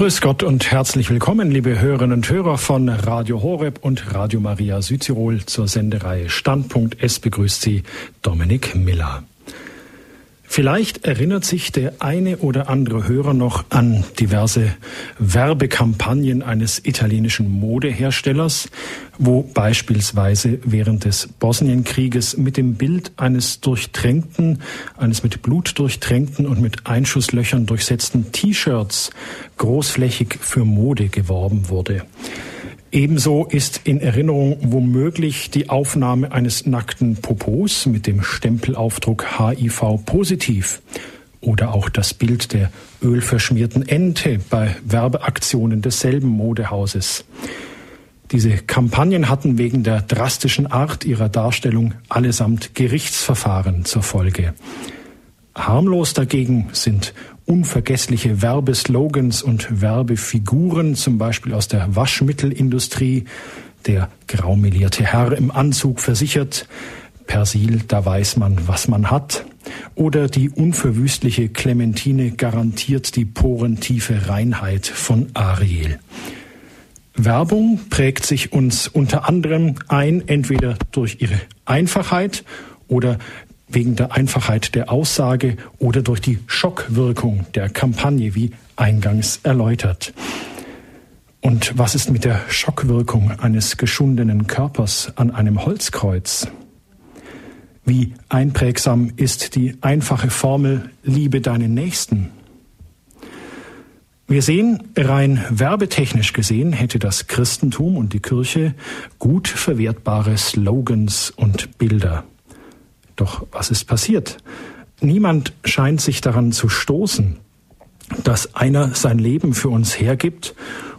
Grüß Gott und herzlich willkommen, liebe Hörerinnen und Hörer von Radio Horeb und Radio Maria Südtirol zur Sendereihe Standpunkt. Es begrüßt Sie Dominik Miller. Vielleicht erinnert sich der eine oder andere Hörer noch an diverse Werbekampagnen eines italienischen Modeherstellers, wo beispielsweise während des Bosnienkrieges mit dem Bild eines durchtränkten, eines mit Blut durchtränkten und mit Einschusslöchern durchsetzten T-Shirts großflächig für Mode geworben wurde. Ebenso ist in Erinnerung womöglich die Aufnahme eines nackten Popos mit dem Stempelaufdruck HIV positiv oder auch das Bild der ölverschmierten Ente bei Werbeaktionen desselben Modehauses. Diese Kampagnen hatten wegen der drastischen Art ihrer Darstellung allesamt Gerichtsverfahren zur Folge. Harmlos dagegen sind unvergessliche Werbeslogans und Werbefiguren, zum Beispiel aus der Waschmittelindustrie. Der graumelierte Herr im Anzug versichert, Persil, da weiß man, was man hat. Oder die unverwüstliche Clementine garantiert die porentiefe Reinheit von Ariel. Werbung prägt sich uns unter anderem ein, entweder durch ihre Einfachheit oder wegen der Einfachheit der Aussage oder durch die Schockwirkung der Kampagne, wie eingangs erläutert. Und was ist mit der Schockwirkung eines geschundenen Körpers an einem Holzkreuz? Wie einprägsam ist die einfache Formel Liebe deinen Nächsten? Wir sehen, rein werbetechnisch gesehen hätte das Christentum und die Kirche gut verwertbare Slogans und Bilder. Doch was ist passiert? Niemand scheint sich daran zu stoßen, dass einer sein Leben für uns hergibt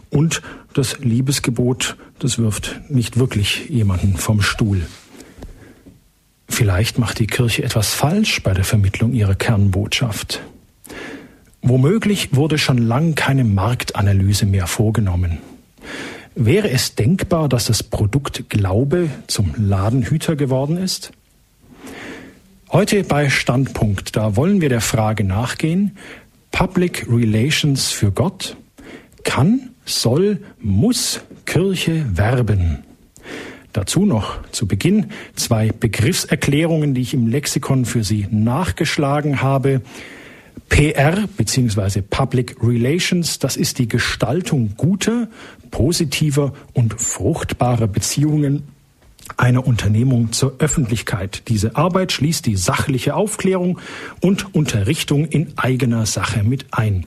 und das Liebesgebot, das wirft nicht wirklich jemanden vom Stuhl. Vielleicht macht die Kirche etwas falsch bei der Vermittlung ihrer Kernbotschaft. Womöglich wurde schon lang keine Marktanalyse mehr vorgenommen. Wäre es denkbar, dass das Produkt Glaube zum Ladenhüter geworden ist? Heute bei Standpunkt, da wollen wir der Frage nachgehen, Public Relations für Gott, kann, soll, muss Kirche werben? Dazu noch zu Beginn zwei Begriffserklärungen, die ich im Lexikon für Sie nachgeschlagen habe. PR bzw. Public Relations, das ist die Gestaltung guter, positiver und fruchtbarer Beziehungen einer Unternehmung zur Öffentlichkeit. Diese Arbeit schließt die sachliche Aufklärung und Unterrichtung in eigener Sache mit ein.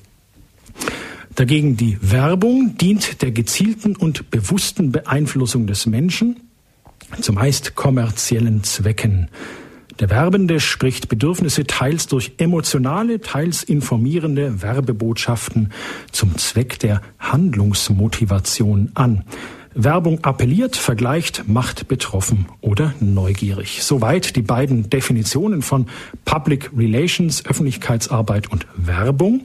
Dagegen die Werbung dient der gezielten und bewussten Beeinflussung des Menschen, zumeist kommerziellen Zwecken. Der Werbende spricht Bedürfnisse teils durch emotionale, teils informierende Werbebotschaften zum Zweck der Handlungsmotivation an. Werbung appelliert, vergleicht, macht betroffen oder neugierig. Soweit die beiden Definitionen von Public Relations, Öffentlichkeitsarbeit und Werbung.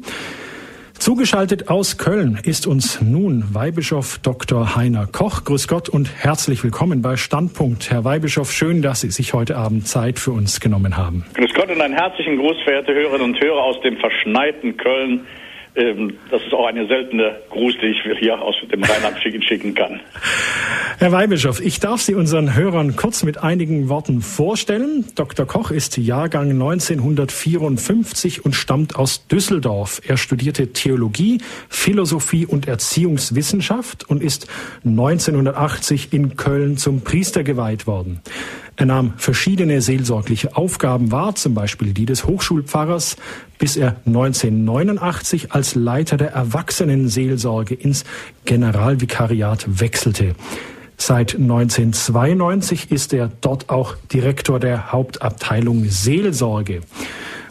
Zugeschaltet aus Köln ist uns nun Weihbischof Dr. Heiner Koch. Grüß Gott und herzlich willkommen bei Standpunkt. Herr Weihbischof, schön, dass Sie sich heute Abend Zeit für uns genommen haben. Grüß Gott und einen herzlichen Gruß, verehrte Hörerinnen und Hörer aus dem verschneiten Köln. Ähm, das ist auch eine seltene Gruß, die ich hier aus dem Rheinland schicken kann. Herr Weihbischof, ich darf Sie unseren Hörern kurz mit einigen Worten vorstellen. Dr. Koch ist Jahrgang 1954 und stammt aus Düsseldorf. Er studierte Theologie, Philosophie und Erziehungswissenschaft und ist 1980 in Köln zum Priester geweiht worden. Er nahm verschiedene seelsorgliche Aufgaben wahr, zum Beispiel die des Hochschulpfarrers, bis er 1989 als Leiter der Erwachsenenseelsorge ins Generalvikariat wechselte. Seit 1992 ist er dort auch Direktor der Hauptabteilung Seelsorge.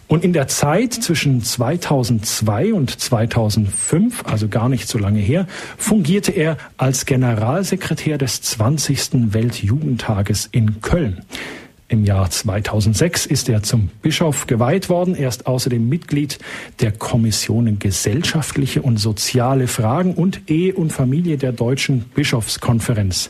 Und in der Zeit zwischen 2002 und 2005, also gar nicht so lange her, fungierte er als Generalsekretär des 20. Weltjugendtages in Köln. Im Jahr 2006 ist er zum Bischof geweiht worden. Er ist außerdem Mitglied der Kommissionen Gesellschaftliche und Soziale Fragen und Ehe und Familie der Deutschen Bischofskonferenz.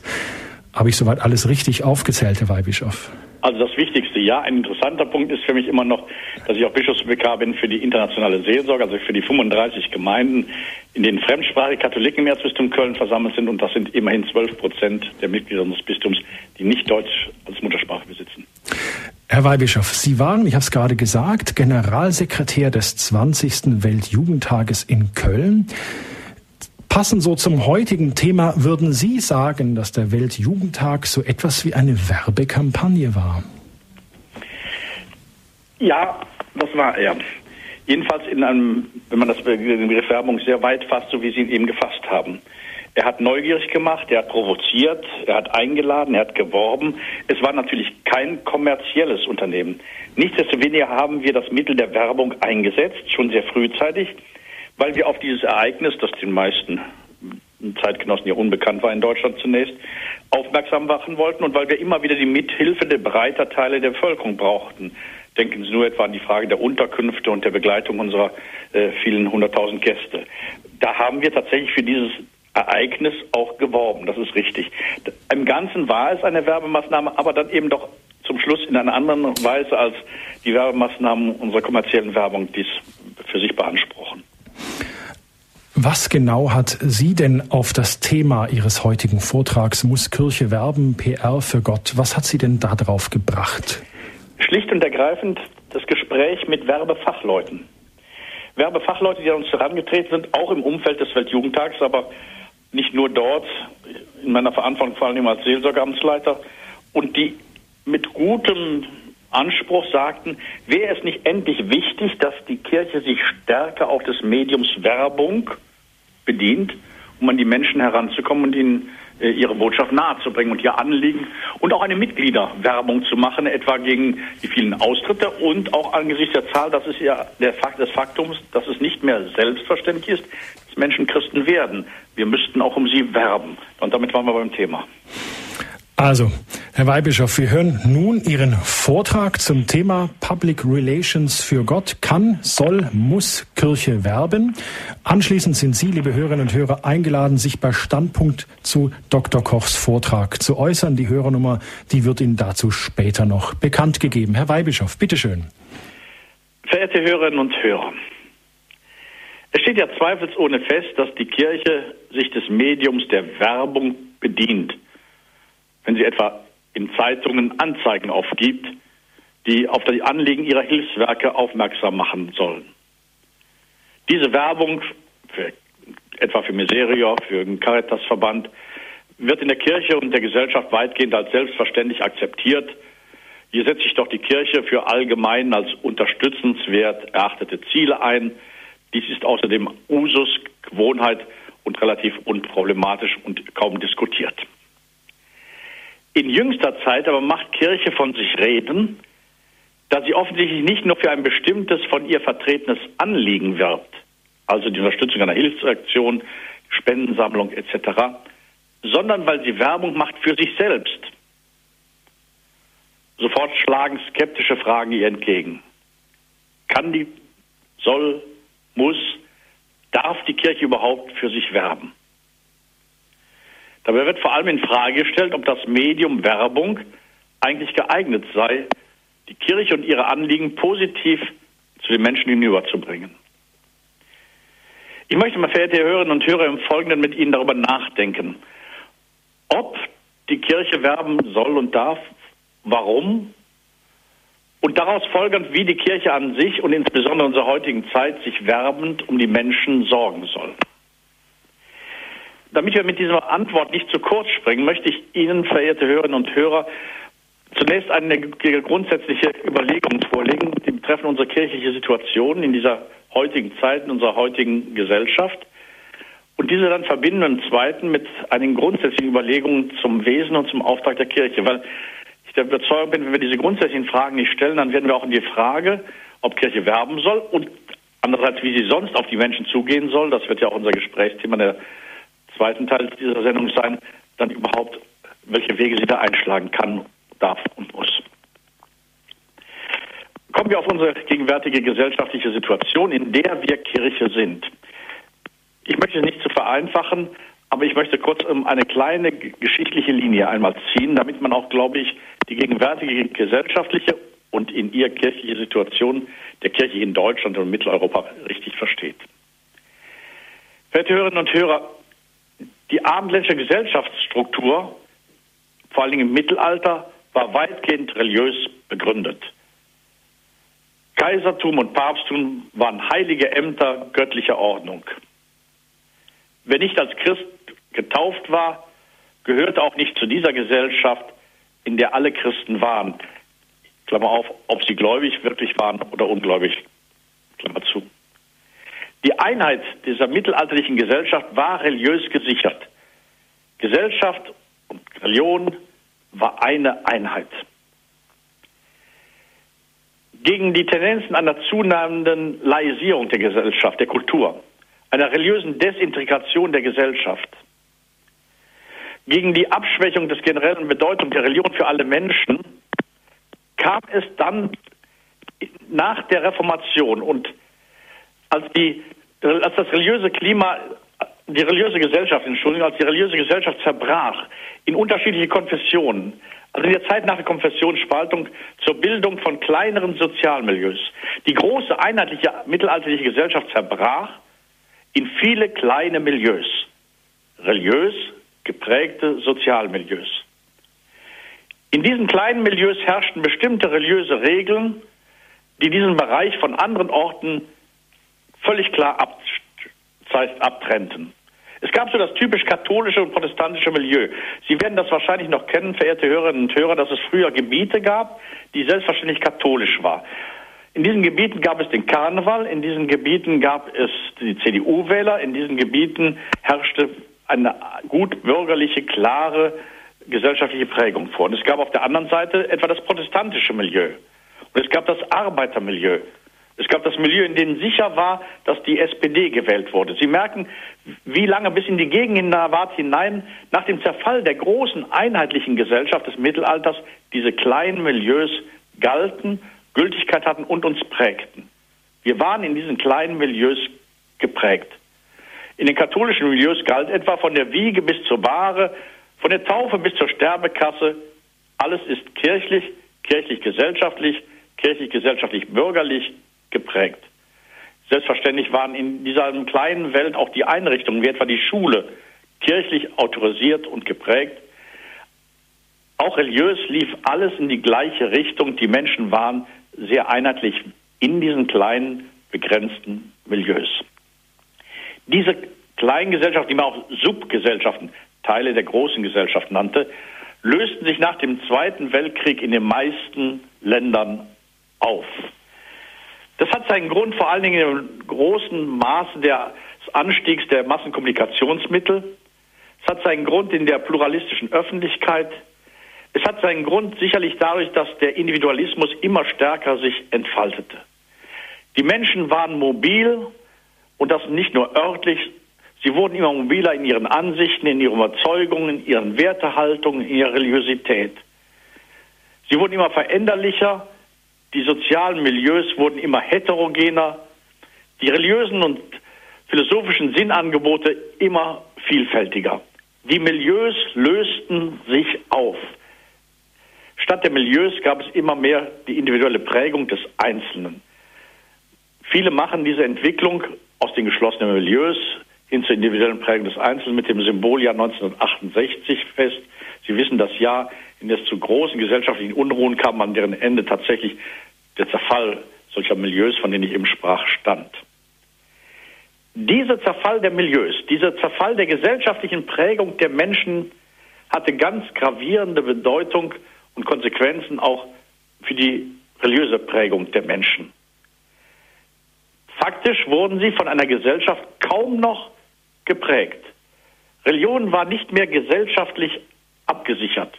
Habe ich soweit alles richtig aufgezählt, Herr Weihbischof? Also das Wichtigste, ja. Ein interessanter Punkt ist für mich immer noch, dass ich auch Bischofsvikar bin für die internationale Seelsorge, also für die 35 Gemeinden, in denen fremdsprachige Katholiken im Erzbistum Köln versammelt sind. Und das sind immerhin 12 Prozent der Mitglieder unseres Bistums, die nicht Deutsch als Muttersprache besitzen. Herr Weihbischof, Sie waren, ich habe es gerade gesagt, Generalsekretär des 20. Weltjugendtages in Köln. Passend so zum heutigen Thema, würden Sie sagen, dass der Weltjugendtag so etwas wie eine Werbekampagne war? Ja, das war er. Jedenfalls in einem, wenn man das Begriff Werbung sehr weit fasst, so wie Sie ihn eben gefasst haben. Er hat neugierig gemacht, er hat provoziert, er hat eingeladen, er hat geworben. Es war natürlich kein kommerzielles Unternehmen. Nichtsdestoweniger haben wir das Mittel der Werbung eingesetzt, schon sehr frühzeitig weil wir auf dieses Ereignis, das den meisten Zeitgenossen ja unbekannt war in Deutschland zunächst, aufmerksam machen wollten und weil wir immer wieder die Mithilfe der breiter Teile der Bevölkerung brauchten. Denken Sie nur etwa an die Frage der Unterkünfte und der Begleitung unserer äh, vielen hunderttausend Gäste. Da haben wir tatsächlich für dieses Ereignis auch geworben, das ist richtig. Im Ganzen war es eine Werbemaßnahme, aber dann eben doch zum Schluss in einer anderen Weise als die Werbemaßnahmen unserer kommerziellen Werbung dies für sich beanspruchen. Was genau hat Sie denn auf das Thema Ihres heutigen Vortrags Muss Kirche werben, PR für Gott, was hat Sie denn da drauf gebracht? Schlicht und ergreifend das Gespräch mit Werbefachleuten. Werbefachleute, die an uns herangetreten sind, auch im Umfeld des Weltjugendtags, aber nicht nur dort, in meiner Verantwortung vor allem als Seelsorgeamtsleiter, und die mit gutem Anspruch sagten, wäre es nicht endlich wichtig, dass die Kirche sich stärker auch des Mediums Werbung bedient, um an die Menschen heranzukommen und ihnen äh, ihre Botschaft nahezubringen und ihr Anliegen und auch eine Mitgliederwerbung zu machen, etwa gegen die vielen Austritte und auch angesichts der Zahl, das ist ja der Fakt des Faktums, dass es nicht mehr selbstverständlich ist, dass Menschen Christen werden. Wir müssten auch um sie werben. Und damit waren wir beim Thema. Also, Herr Weihbischof, wir hören nun Ihren Vortrag zum Thema Public Relations für Gott. Kann, soll, muss Kirche werben? Anschließend sind Sie, liebe Hörerinnen und Hörer, eingeladen, sich bei Standpunkt zu Dr. Kochs Vortrag zu äußern. Die Hörernummer, die wird Ihnen dazu später noch bekannt gegeben. Herr Weihbischof, bitteschön. Verehrte Hörerinnen und Hörer, es steht ja zweifelsohne fest, dass die Kirche sich des Mediums der Werbung bedient wenn sie etwa in Zeitungen Anzeigen aufgibt, die auf die Anliegen ihrer Hilfswerke aufmerksam machen sollen. Diese Werbung, für, etwa für Miserior, für den Caritasverband, wird in der Kirche und der Gesellschaft weitgehend als selbstverständlich akzeptiert. Hier setzt sich doch die Kirche für allgemein als unterstützenswert erachtete Ziele ein. Dies ist außerdem Usus, Gewohnheit und relativ unproblematisch und kaum diskutiert. In jüngster Zeit aber macht Kirche von sich reden, da sie offensichtlich nicht nur für ein bestimmtes von ihr vertretenes Anliegen wirbt, also die Unterstützung einer Hilfsaktion, Spendensammlung etc., sondern weil sie Werbung macht für sich selbst. Sofort schlagen skeptische Fragen ihr entgegen. Kann die, soll, muss, darf die Kirche überhaupt für sich werben? Dabei wird vor allem in Frage gestellt, ob das Medium Werbung eigentlich geeignet sei, die Kirche und ihre Anliegen positiv zu den Menschen hinüberzubringen. Ich möchte mal, verehrte Hörerinnen und Hörer, im Folgenden mit Ihnen darüber nachdenken, ob die Kirche werben soll und darf, warum und daraus folgend, wie die Kirche an sich und insbesondere in unserer heutigen Zeit sich werbend um die Menschen sorgen soll. Damit wir mit dieser Antwort nicht zu kurz springen, möchte ich Ihnen, verehrte Hörerinnen und Hörer, zunächst eine grundsätzliche Überlegung vorlegen, die betreffen unsere kirchliche Situation in dieser heutigen Zeit, in unserer heutigen Gesellschaft. Und diese dann verbinden im Zweiten mit einigen grundsätzlichen Überlegungen zum Wesen und zum Auftrag der Kirche. Weil ich der Überzeugung bin, wenn wir diese grundsätzlichen Fragen nicht stellen, dann werden wir auch in die Frage, ob Kirche werben soll und andererseits, wie sie sonst auf die Menschen zugehen soll, das wird ja auch unser Gesprächsthema der zweiten Teil dieser Sendung sein, dann überhaupt, welche Wege sie da einschlagen kann, darf und muss. Kommen wir auf unsere gegenwärtige gesellschaftliche Situation, in der wir Kirche sind. Ich möchte nicht zu vereinfachen, aber ich möchte kurz eine kleine geschichtliche Linie einmal ziehen, damit man auch, glaube ich, die gegenwärtige gesellschaftliche und in ihr kirchliche Situation der Kirche in Deutschland und Mitteleuropa richtig versteht. Verehrte Hörerinnen und Hörer, die abendländische Gesellschaftsstruktur, vor Dingen im Mittelalter, war weitgehend religiös begründet. Kaisertum und Papsttum waren heilige Ämter göttlicher Ordnung. Wer nicht als Christ getauft war, gehörte auch nicht zu dieser Gesellschaft, in der alle Christen waren. Klammer auf, ob sie gläubig wirklich waren oder ungläubig. Klammer zu. Die Einheit dieser mittelalterlichen Gesellschaft war religiös gesichert. Gesellschaft und Religion war eine Einheit. Gegen die Tendenzen einer zunehmenden Laisierung der Gesellschaft, der Kultur, einer religiösen Desintegration der Gesellschaft, gegen die Abschwächung des generellen Bedeutung der Religion für alle Menschen, kam es dann nach der Reformation und als, die, als das religiöse Klima, die religiöse Gesellschaft, Entschuldigung, als die religiöse Gesellschaft zerbrach in unterschiedliche Konfessionen, also in der Zeit nach der Konfessionsspaltung zur Bildung von kleineren Sozialmilieus. Die große einheitliche mittelalterliche Gesellschaft zerbrach in viele kleine Milieus, religiös geprägte Sozialmilieus. In diesen kleinen Milieus herrschten bestimmte religiöse Regeln, die diesen Bereich von anderen Orten völlig klar ab, abtrennten. Es gab so das typisch katholische und protestantische Milieu. Sie werden das wahrscheinlich noch kennen, verehrte Hörerinnen und Hörer, dass es früher Gebiete gab, die selbstverständlich katholisch waren. In diesen Gebieten gab es den Karneval, in diesen Gebieten gab es die CDU-Wähler, in diesen Gebieten herrschte eine gut bürgerliche, klare gesellschaftliche Prägung vor. Und es gab auf der anderen Seite etwa das protestantische Milieu. Und es gab das Arbeitermilieu. Es gab das Milieu, in dem sicher war, dass die SPD gewählt wurde. Sie merken, wie lange bis in die Gegenwart hinein nach dem Zerfall der großen einheitlichen Gesellschaft des Mittelalters diese kleinen Milieus galten, Gültigkeit hatten und uns prägten. Wir waren in diesen kleinen Milieus geprägt. In den katholischen Milieus galt etwa von der Wiege bis zur Bahre, von der Taufe bis zur Sterbekasse, alles ist kirchlich, kirchlich-gesellschaftlich, kirchlich-gesellschaftlich-bürgerlich, geprägt. Selbstverständlich waren in dieser kleinen Welt auch die Einrichtungen, wie etwa die Schule, kirchlich autorisiert und geprägt. Auch religiös lief alles in die gleiche Richtung. Die Menschen waren sehr einheitlich in diesen kleinen, begrenzten Milieus. Diese kleinen Gesellschaften, die man auch Subgesellschaften, Teile der großen Gesellschaft nannte, lösten sich nach dem Zweiten Weltkrieg in den meisten Ländern auf. Das hat seinen Grund vor allen Dingen im großen Maße des Anstiegs der Massenkommunikationsmittel. Es hat seinen Grund in der pluralistischen Öffentlichkeit. Es hat seinen Grund sicherlich dadurch, dass der Individualismus immer stärker sich entfaltete. Die Menschen waren mobil und das nicht nur örtlich, sie wurden immer mobiler in ihren Ansichten, in ihren Überzeugungen, in ihren Wertehaltungen, in ihrer Religiosität. Sie wurden immer veränderlicher, die sozialen Milieus wurden immer heterogener, die religiösen und philosophischen Sinnangebote immer vielfältiger. Die Milieus lösten sich auf. Statt der Milieus gab es immer mehr die individuelle Prägung des Einzelnen. Viele machen diese Entwicklung aus den geschlossenen Milieus hin zur individuellen Prägung des Einzelnen mit dem Symboljahr 1968 fest. Sie wissen das Jahr, in das zu großen gesellschaftlichen Unruhen kam, an deren Ende tatsächlich der Zerfall solcher Milieus, von denen ich eben sprach, stand. Dieser Zerfall der Milieus, dieser Zerfall der gesellschaftlichen Prägung der Menschen hatte ganz gravierende Bedeutung und Konsequenzen auch für die religiöse Prägung der Menschen. Faktisch wurden sie von einer Gesellschaft kaum noch geprägt. Religion war nicht mehr gesellschaftlich abgesichert.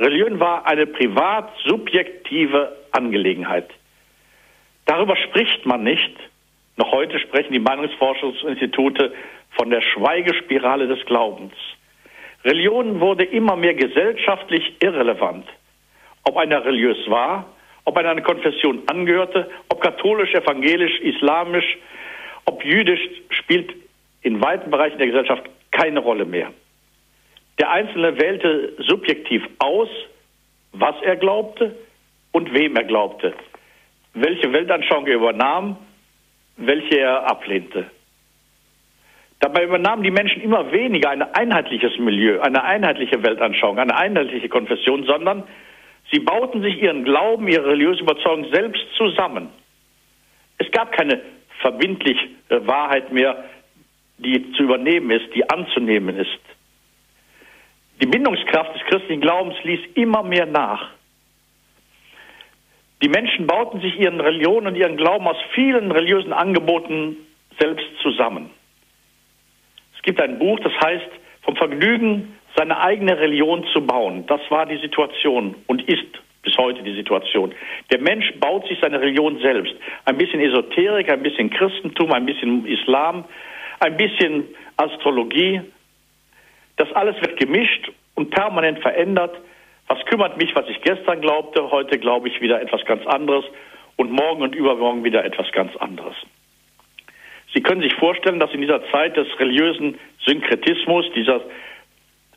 Religion war eine privat subjektive Angelegenheit. Darüber spricht man nicht. Noch heute sprechen die Meinungsforschungsinstitute von der Schweigespirale des Glaubens. Religion wurde immer mehr gesellschaftlich irrelevant. Ob einer religiös war, ob er einer Konfession angehörte, ob katholisch, evangelisch, islamisch, ob jüdisch, spielt in weiten Bereichen der Gesellschaft keine Rolle mehr. Der Einzelne wählte subjektiv aus, was er glaubte und wem er glaubte, welche Weltanschauung er übernahm, welche er ablehnte. Dabei übernahmen die Menschen immer weniger ein einheitliches Milieu, eine einheitliche Weltanschauung, eine einheitliche Konfession, sondern sie bauten sich ihren Glauben, ihre religiöse Überzeugung selbst zusammen. Es gab keine verbindliche Wahrheit mehr, die zu übernehmen ist, die anzunehmen ist. Die Bindungskraft des christlichen Glaubens ließ immer mehr nach. Die Menschen bauten sich ihren Religionen und ihren Glauben aus vielen religiösen Angeboten selbst zusammen. Es gibt ein Buch, das heißt vom Vergnügen, seine eigene Religion zu bauen. Das war die Situation und ist bis heute die Situation. Der Mensch baut sich seine Religion selbst. Ein bisschen Esoterik, ein bisschen Christentum, ein bisschen Islam, ein bisschen Astrologie. Das alles wird gemischt und permanent verändert. Was kümmert mich, was ich gestern glaubte? Heute glaube ich wieder etwas ganz anderes und morgen und übermorgen wieder etwas ganz anderes. Sie können sich vorstellen, dass in dieser Zeit des religiösen Synkretismus, dieser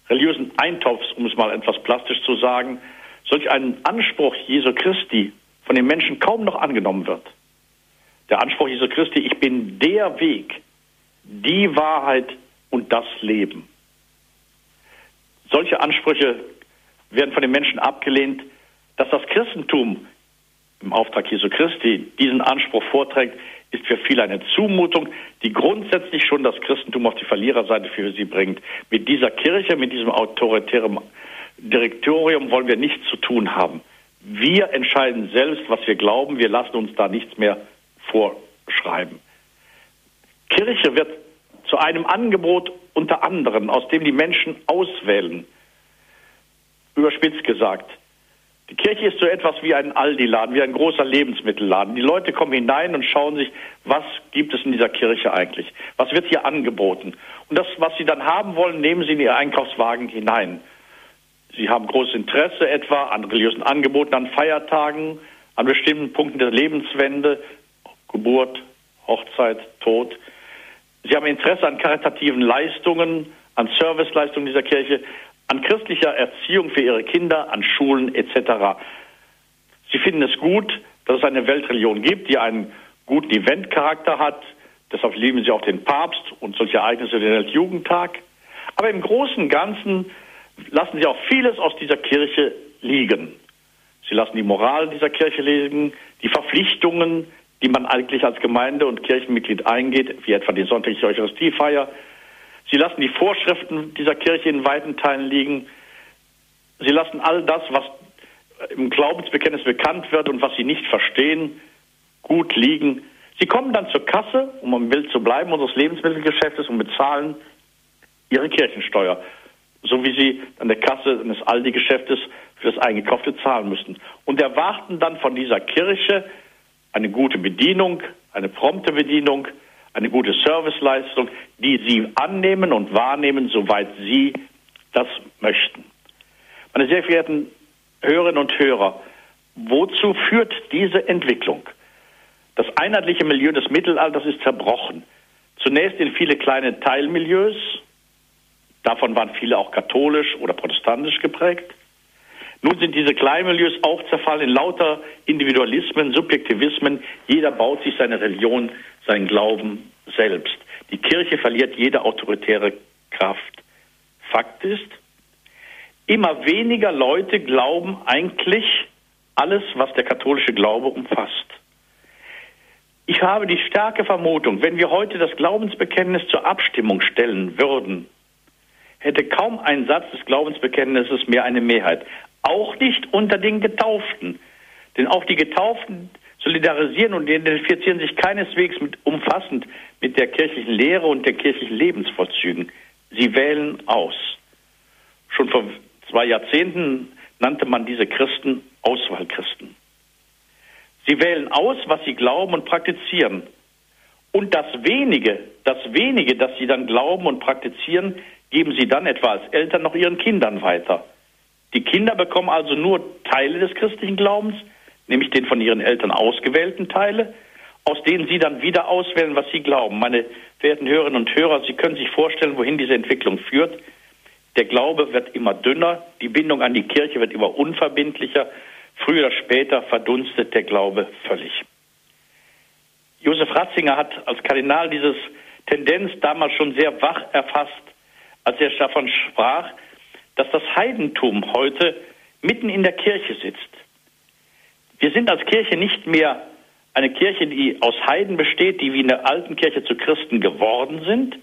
religiösen Eintopfs, um es mal etwas plastisch zu sagen, solch ein Anspruch Jesu Christi von den Menschen kaum noch angenommen wird. Der Anspruch Jesu Christi, ich bin der Weg, die Wahrheit und das Leben. Solche Ansprüche werden von den Menschen abgelehnt, dass das Christentum im Auftrag Jesu Christi diesen Anspruch vorträgt, ist für viele eine Zumutung, die grundsätzlich schon das Christentum auf die Verliererseite für sie bringt. Mit dieser Kirche, mit diesem autoritären Direktorium wollen wir nichts zu tun haben. Wir entscheiden selbst, was wir glauben. Wir lassen uns da nichts mehr vorschreiben. Kirche wird zu einem Angebot unter anderem, aus dem die Menschen auswählen. Überspitzt gesagt. Die Kirche ist so etwas wie ein Aldi-Laden, wie ein großer Lebensmittelladen. Die Leute kommen hinein und schauen sich, was gibt es in dieser Kirche eigentlich? Was wird hier angeboten? Und das, was sie dann haben wollen, nehmen sie in ihr Einkaufswagen hinein. Sie haben großes Interesse etwa an religiösen Angeboten, an Feiertagen, an bestimmten Punkten der Lebenswende, Geburt, Hochzeit, Tod. Sie haben Interesse an karitativen Leistungen, an Serviceleistungen dieser Kirche, an christlicher Erziehung für ihre Kinder, an Schulen etc. Sie finden es gut, dass es eine Weltreligion gibt, die einen guten Eventcharakter hat. Deshalb lieben sie auch den Papst und solche Ereignisse wie den Weltjugendtag. Aber im Großen und Ganzen lassen sie auch vieles aus dieser Kirche liegen. Sie lassen die Moral dieser Kirche liegen, die Verpflichtungen, die man eigentlich als Gemeinde und Kirchenmitglied eingeht, wie etwa die sonntägliche Eucharistiefeier. Sie lassen die Vorschriften dieser Kirche in weiten Teilen liegen. Sie lassen all das, was im Glaubensbekenntnis bekannt wird und was sie nicht verstehen, gut liegen. Sie kommen dann zur Kasse, um im Bild zu bleiben, unseres Lebensmittelgeschäftes und bezahlen ihre Kirchensteuer, so wie sie an der Kasse eines Aldi-Geschäftes für das Eingekaufte zahlen müssten. Und erwarten dann von dieser Kirche eine gute Bedienung, eine prompte Bedienung, eine gute Serviceleistung, die Sie annehmen und wahrnehmen, soweit Sie das möchten. Meine sehr verehrten Hörerinnen und Hörer, wozu führt diese Entwicklung? Das einheitliche Milieu des Mittelalters ist zerbrochen. Zunächst in viele kleine Teilmilieus, davon waren viele auch katholisch oder protestantisch geprägt. Nun sind diese Kleinmilieus auch zerfallen in lauter Individualismen, Subjektivismen. Jeder baut sich seine Religion, seinen Glauben selbst. Die Kirche verliert jede autoritäre Kraft. Fakt ist, immer weniger Leute glauben eigentlich alles, was der katholische Glaube umfasst. Ich habe die starke Vermutung, wenn wir heute das Glaubensbekenntnis zur Abstimmung stellen würden, hätte kaum ein Satz des Glaubensbekenntnisses mehr eine Mehrheit. Auch nicht unter den Getauften. Denn auch die Getauften solidarisieren und identifizieren sich keineswegs mit, umfassend mit der kirchlichen Lehre und der kirchlichen Lebensvollzügen. Sie wählen aus. Schon vor zwei Jahrzehnten nannte man diese Christen Auswahlchristen. Sie wählen aus, was sie glauben und praktizieren. Und das wenige, das wenige, das sie dann glauben und praktizieren, geben sie dann etwa als Eltern noch ihren Kindern weiter. Die Kinder bekommen also nur Teile des christlichen Glaubens, nämlich den von ihren Eltern ausgewählten Teile, aus denen sie dann wieder auswählen, was sie glauben. Meine verehrten Hörerinnen und Hörer, Sie können sich vorstellen, wohin diese Entwicklung führt. Der Glaube wird immer dünner, die Bindung an die Kirche wird immer unverbindlicher. Früher oder später verdunstet der Glaube völlig. Josef Ratzinger hat als Kardinal dieses Tendenz damals schon sehr wach erfasst, als er davon sprach, dass das Heidentum heute mitten in der Kirche sitzt. Wir sind als Kirche nicht mehr eine Kirche, die aus Heiden besteht, die wie in der alten Kirche zu Christen geworden sind,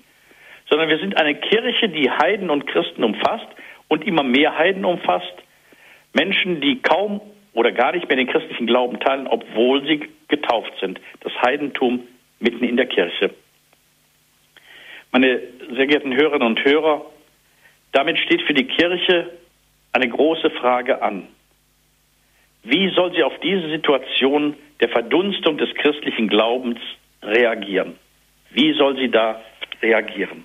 sondern wir sind eine Kirche, die Heiden und Christen umfasst und immer mehr Heiden umfasst. Menschen, die kaum oder gar nicht mehr den christlichen Glauben teilen, obwohl sie getauft sind. Das Heidentum mitten in der Kirche. Meine sehr geehrten Hörerinnen und Hörer, damit steht für die Kirche eine große Frage an. Wie soll sie auf diese Situation der Verdunstung des christlichen Glaubens reagieren? Wie soll sie da reagieren?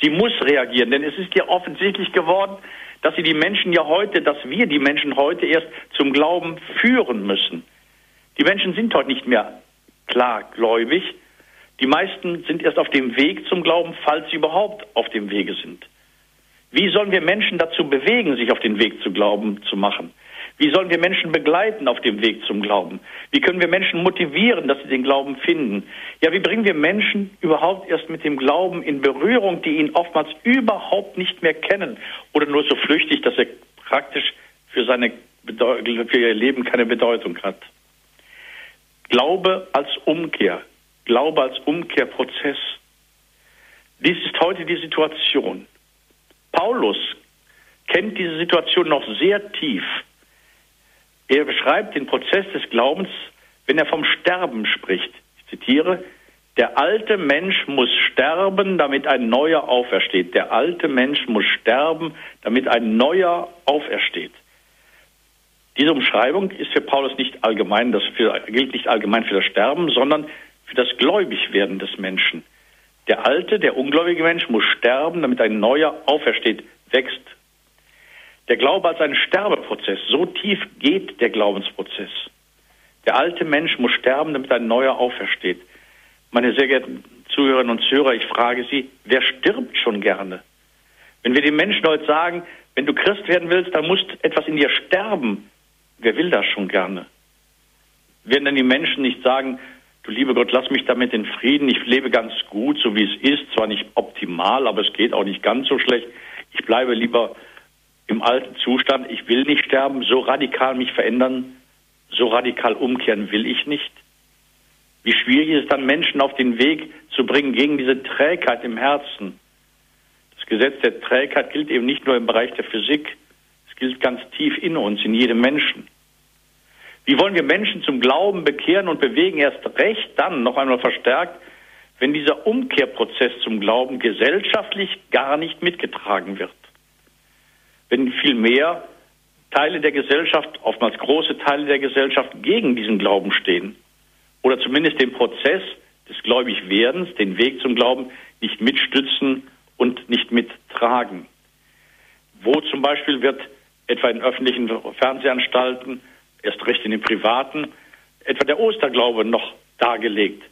Sie muss reagieren, denn es ist ja offensichtlich geworden, dass sie die Menschen ja heute, dass wir die Menschen heute erst zum Glauben führen müssen. Die Menschen sind heute nicht mehr klargläubig. Die meisten sind erst auf dem Weg zum Glauben, falls sie überhaupt auf dem Wege sind. Wie sollen wir Menschen dazu bewegen, sich auf den Weg zu Glauben zu machen? Wie sollen wir Menschen begleiten auf dem Weg zum Glauben? Wie können wir Menschen motivieren, dass sie den Glauben finden? Ja, wie bringen wir Menschen überhaupt erst mit dem Glauben in Berührung, die ihn oftmals überhaupt nicht mehr kennen oder nur so flüchtig, dass er praktisch für, seine für ihr Leben keine Bedeutung hat? Glaube als Umkehr, Glaube als Umkehrprozess. Dies ist heute die Situation. Paulus kennt diese Situation noch sehr tief. Er beschreibt den Prozess des Glaubens, wenn er vom Sterben spricht. Ich zitiere, der alte Mensch muss sterben, damit ein neuer aufersteht. Der alte Mensch muss sterben, damit ein neuer aufersteht. Diese Umschreibung ist für Paulus nicht allgemein, das für, gilt nicht allgemein für das Sterben, sondern für das Gläubigwerden des Menschen. Der alte, der ungläubige Mensch muss sterben, damit ein neuer aufersteht, wächst, der Glaube als ein Sterbeprozess. So tief geht der Glaubensprozess. Der alte Mensch muss sterben, damit ein neuer aufersteht. Meine sehr geehrten Zuhörerinnen und Zuhörer, ich frage Sie, wer stirbt schon gerne? Wenn wir den Menschen heute sagen, wenn du Christ werden willst, dann muss etwas in dir sterben. Wer will das schon gerne? Werden denn die Menschen nicht sagen, du liebe Gott, lass mich damit in Frieden, ich lebe ganz gut, so wie es ist, zwar nicht optimal, aber es geht auch nicht ganz so schlecht. Ich bleibe lieber im alten Zustand, ich will nicht sterben, so radikal mich verändern, so radikal umkehren will ich nicht. Wie schwierig ist es dann, Menschen auf den Weg zu bringen gegen diese Trägheit im Herzen. Das Gesetz der Trägheit gilt eben nicht nur im Bereich der Physik, es gilt ganz tief in uns, in jedem Menschen. Wie wollen wir Menschen zum Glauben bekehren und bewegen, erst recht dann noch einmal verstärkt, wenn dieser Umkehrprozess zum Glauben gesellschaftlich gar nicht mitgetragen wird? wenn vielmehr Teile der Gesellschaft, oftmals große Teile der Gesellschaft gegen diesen Glauben stehen oder zumindest den Prozess des Gläubigwerdens, den Weg zum Glauben nicht mitstützen und nicht mittragen. Wo zum Beispiel wird etwa in öffentlichen Fernsehanstalten, erst recht in den privaten, etwa der Osterglaube noch dargelegt.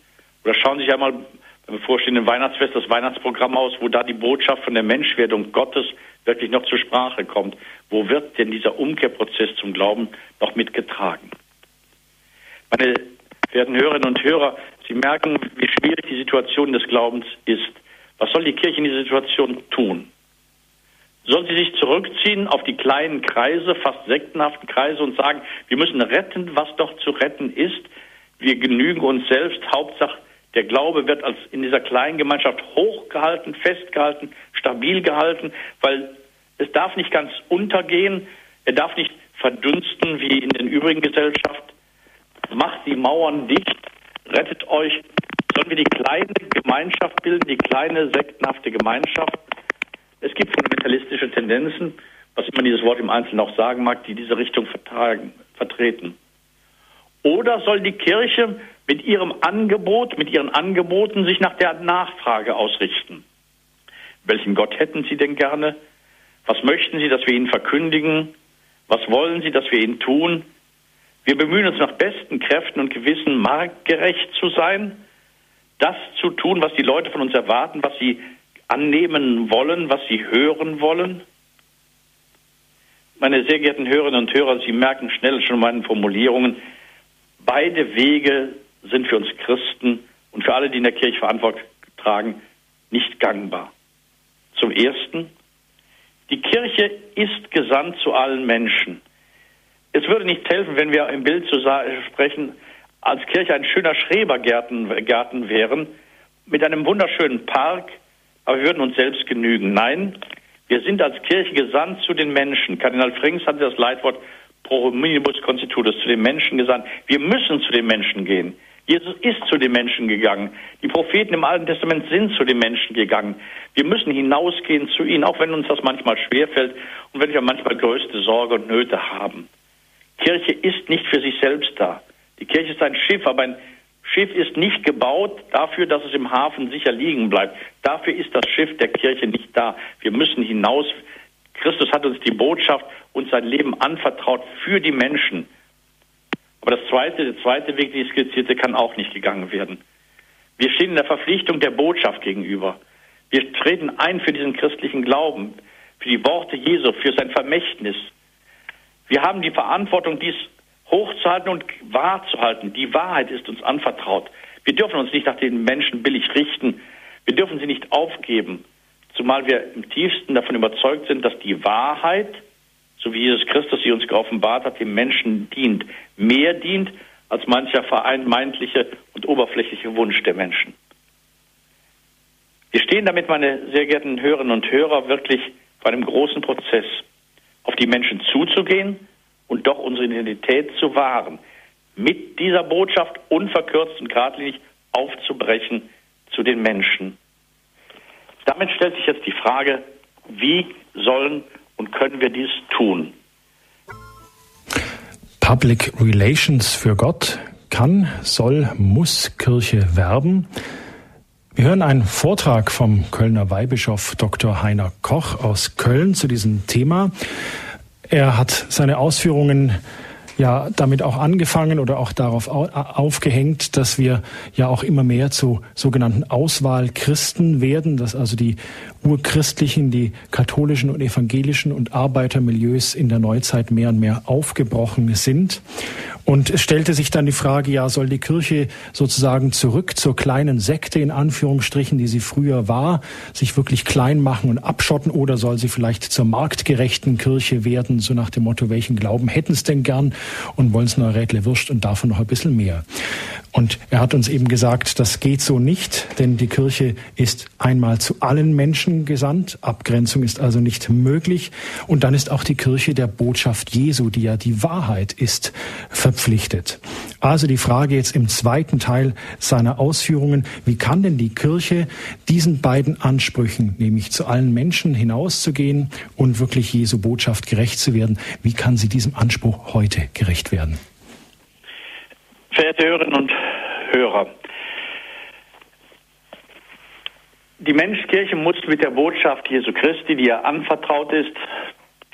Oder schauen Sie sich einmal beim bevorstehenden Weihnachtsfest das Weihnachtsprogramm aus, wo da die Botschaft von der Menschwerdung Gottes wirklich noch zur Sprache kommt. Wo wird denn dieser Umkehrprozess zum Glauben noch mitgetragen? Meine verehrten Hörerinnen und Hörer, Sie merken, wie schwierig die Situation des Glaubens ist. Was soll die Kirche in dieser Situation tun? Soll sie sich zurückziehen auf die kleinen Kreise, fast sektenhaften Kreise und sagen, wir müssen retten, was doch zu retten ist. Wir genügen uns selbst. Hauptsache, der Glaube wird als in dieser kleinen Gemeinschaft hochgehalten, festgehalten, stabil gehalten, weil es darf nicht ganz untergehen, er darf nicht verdunsten wie in den übrigen Gesellschaften. Macht die Mauern dicht, rettet euch. Sollen wir die kleine Gemeinschaft bilden, die kleine sektenhafte Gemeinschaft? Es gibt fundamentalistische Tendenzen, was immer dieses Wort im Einzelnen auch sagen mag, die diese Richtung vertragen, vertreten. Oder soll die Kirche mit ihrem Angebot, mit ihren Angeboten sich nach der Nachfrage ausrichten? Welchen Gott hätten Sie denn gerne? Was möchten Sie, dass wir Ihnen verkündigen? Was wollen Sie, dass wir Ihnen tun? Wir bemühen uns nach besten Kräften und Gewissen, marktgerecht zu sein, das zu tun, was die Leute von uns erwarten, was sie annehmen wollen, was sie hören wollen? Meine sehr geehrten Hörerinnen und Hörer, Sie merken schnell schon meinen Formulierungen, beide Wege sind für uns Christen und für alle, die in der Kirche Verantwortung tragen, nicht gangbar. Zum Ersten, die Kirche ist gesandt zu allen Menschen. Es würde nicht helfen, wenn wir im Bild zu sprechen, als Kirche ein schöner Schrebergarten Garten wären, mit einem wunderschönen Park, aber wir würden uns selbst genügen. Nein, wir sind als Kirche gesandt zu den Menschen. Kardinal Frings hatte das Leitwort pro hominibus constitutus, zu den Menschen gesandt. Wir müssen zu den Menschen gehen. Jesus ist zu den Menschen gegangen. Die Propheten im Alten Testament sind zu den Menschen gegangen. Wir müssen hinausgehen zu ihnen, auch wenn uns das manchmal schwerfällt und wenn wir manchmal größte Sorge und Nöte haben. Kirche ist nicht für sich selbst da. Die Kirche ist ein Schiff, aber ein Schiff ist nicht gebaut dafür, dass es im Hafen sicher liegen bleibt. Dafür ist das Schiff der Kirche nicht da. Wir müssen hinaus. Christus hat uns die Botschaft und sein Leben anvertraut für die Menschen. Aber das zweite, der zweite Weg, die skizzierte, kann auch nicht gegangen werden. Wir stehen in der Verpflichtung der Botschaft gegenüber. Wir treten ein für diesen christlichen Glauben, für die Worte Jesu, für sein Vermächtnis. Wir haben die Verantwortung, dies hochzuhalten und wahrzuhalten. Die Wahrheit ist uns anvertraut. Wir dürfen uns nicht nach den Menschen billig richten. Wir dürfen sie nicht aufgeben, zumal wir im tiefsten davon überzeugt sind, dass die Wahrheit so wie Jesus Christus sie uns geoffenbart hat, dem Menschen dient, mehr dient als mancher vermeintliche und oberflächliche Wunsch der Menschen. Wir stehen damit, meine sehr geehrten Hörerinnen und Hörer, wirklich vor einem großen Prozess, auf die Menschen zuzugehen und doch unsere Identität zu wahren, mit dieser Botschaft unverkürzt und geradlinig aufzubrechen zu den Menschen. Damit stellt sich jetzt die Frage, wie sollen und können wir dies tun? Public Relations für Gott kann, soll, muss Kirche werben. Wir hören einen Vortrag vom Kölner Weihbischof Dr. Heiner Koch aus Köln zu diesem Thema. Er hat seine Ausführungen ja damit auch angefangen oder auch darauf aufgehängt, dass wir ja auch immer mehr zu sogenannten Auswahlchristen werden, dass also die urchristlichen, die katholischen und evangelischen und Arbeitermilieus in der Neuzeit mehr und mehr aufgebrochen sind. Und es stellte sich dann die Frage, ja, soll die Kirche sozusagen zurück zur kleinen Sekte in Anführungsstrichen, die sie früher war, sich wirklich klein machen und abschotten oder soll sie vielleicht zur marktgerechten Kirche werden, so nach dem Motto, welchen Glauben hätten es denn gern und wollen es nur Rädle Würst und davon noch ein bisschen mehr. Und er hat uns eben gesagt, das geht so nicht, denn die Kirche ist einmal zu allen Menschen gesandt. Abgrenzung ist also nicht möglich. Und dann ist auch die Kirche der Botschaft Jesu, die ja die Wahrheit ist, verpflichtet. Also die Frage jetzt im zweiten Teil seiner Ausführungen, wie kann denn die Kirche diesen beiden Ansprüchen, nämlich zu allen Menschen hinauszugehen und wirklich Jesu Botschaft gerecht zu werden, wie kann sie diesem Anspruch heute gerecht werden? Verehrte Hörerinnen und Hörer, die Menschkirche muss mit der Botschaft Jesu Christi, die ihr anvertraut ist,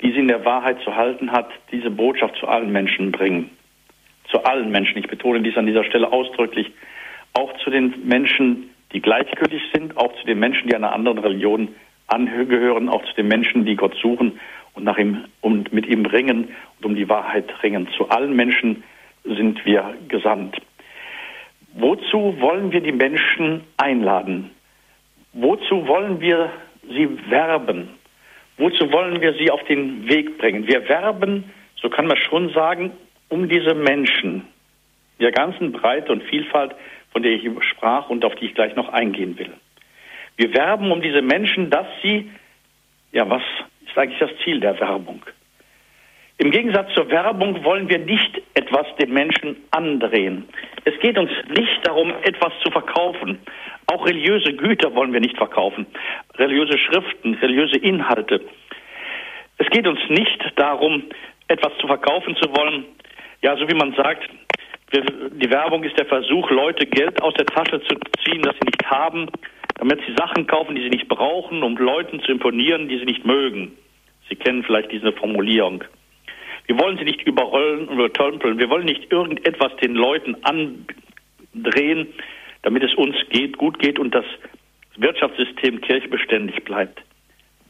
die sie in der Wahrheit zu halten hat, diese Botschaft zu allen Menschen bringen. Zu allen Menschen. Ich betone dies an dieser Stelle ausdrücklich. Auch zu den Menschen, die gleichgültig sind, auch zu den Menschen, die einer anderen Religion angehören, auch zu den Menschen, die Gott suchen und nach ihm und mit ihm ringen und um die Wahrheit ringen. Zu allen Menschen sind wir gesandt. Wozu wollen wir die Menschen einladen? Wozu wollen wir sie werben? Wozu wollen wir sie auf den Weg bringen? Wir werben, so kann man schon sagen, um diese Menschen der ganzen Breite und Vielfalt, von der ich sprach und auf die ich gleich noch eingehen will. Wir werben um diese Menschen, dass sie, ja, was ist eigentlich das Ziel der Werbung? Im Gegensatz zur Werbung wollen wir nicht etwas dem Menschen andrehen. Es geht uns nicht darum, etwas zu verkaufen. Auch religiöse Güter wollen wir nicht verkaufen. Religiöse Schriften, religiöse Inhalte. Es geht uns nicht darum, etwas zu verkaufen zu wollen. Ja, so wie man sagt, die Werbung ist der Versuch, Leute Geld aus der Tasche zu ziehen, das sie nicht haben, damit sie Sachen kaufen, die sie nicht brauchen, um Leuten zu imponieren, die sie nicht mögen. Sie kennen vielleicht diese Formulierung. Wir wollen sie nicht überrollen und übertölpeln. Wir wollen nicht irgendetwas den Leuten andrehen, damit es uns geht, gut geht und das Wirtschaftssystem Kirche beständig bleibt.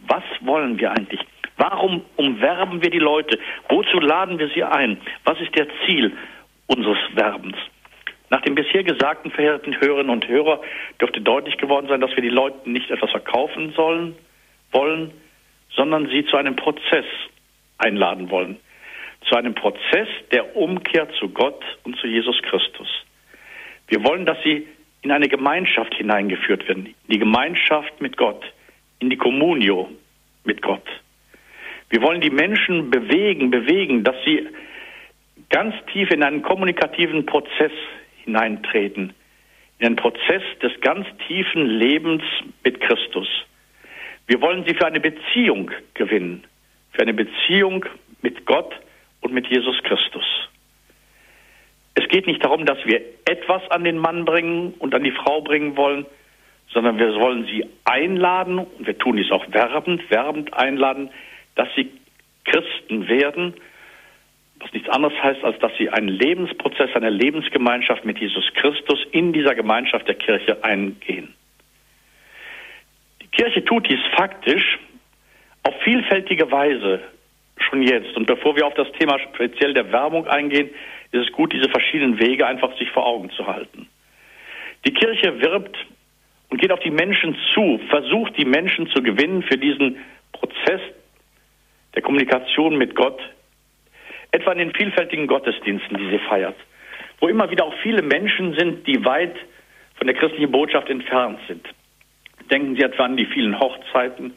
Was wollen wir eigentlich? Warum umwerben wir die Leute? Wozu laden wir sie ein? Was ist der Ziel unseres Werbens? Nach dem bisher Gesagten, verehrten Hörerinnen und Hörer, dürfte deutlich geworden sein, dass wir die Leute nicht etwas verkaufen sollen, wollen, sondern sie zu einem Prozess einladen wollen. Zu einem Prozess der Umkehr zu Gott und zu Jesus Christus. Wir wollen, dass sie in eine Gemeinschaft hineingeführt werden, in die Gemeinschaft mit Gott, in die Communio mit Gott. Wir wollen die Menschen bewegen, bewegen, dass sie ganz tief in einen kommunikativen Prozess hineintreten, in einen Prozess des ganz tiefen Lebens mit Christus. Wir wollen sie für eine Beziehung gewinnen, für eine Beziehung mit Gott und mit Jesus Christus. Es geht nicht darum, dass wir etwas an den Mann bringen und an die Frau bringen wollen, sondern wir wollen sie einladen, und wir tun dies auch werbend, werbend einladen, dass sie Christen werden, was nichts anderes heißt, als dass sie einen Lebensprozess, eine Lebensgemeinschaft mit Jesus Christus in dieser Gemeinschaft der Kirche eingehen. Die Kirche tut dies faktisch auf vielfältige Weise schon jetzt. Und bevor wir auf das Thema speziell der Werbung eingehen, ist es gut, diese verschiedenen Wege einfach sich vor Augen zu halten. Die Kirche wirbt und geht auf die Menschen zu, versucht die Menschen zu gewinnen für diesen Prozess der Kommunikation mit Gott, etwa in den vielfältigen Gottesdiensten, die sie feiert, wo immer wieder auch viele Menschen sind, die weit von der christlichen Botschaft entfernt sind. Denken Sie etwa an die vielen Hochzeiten,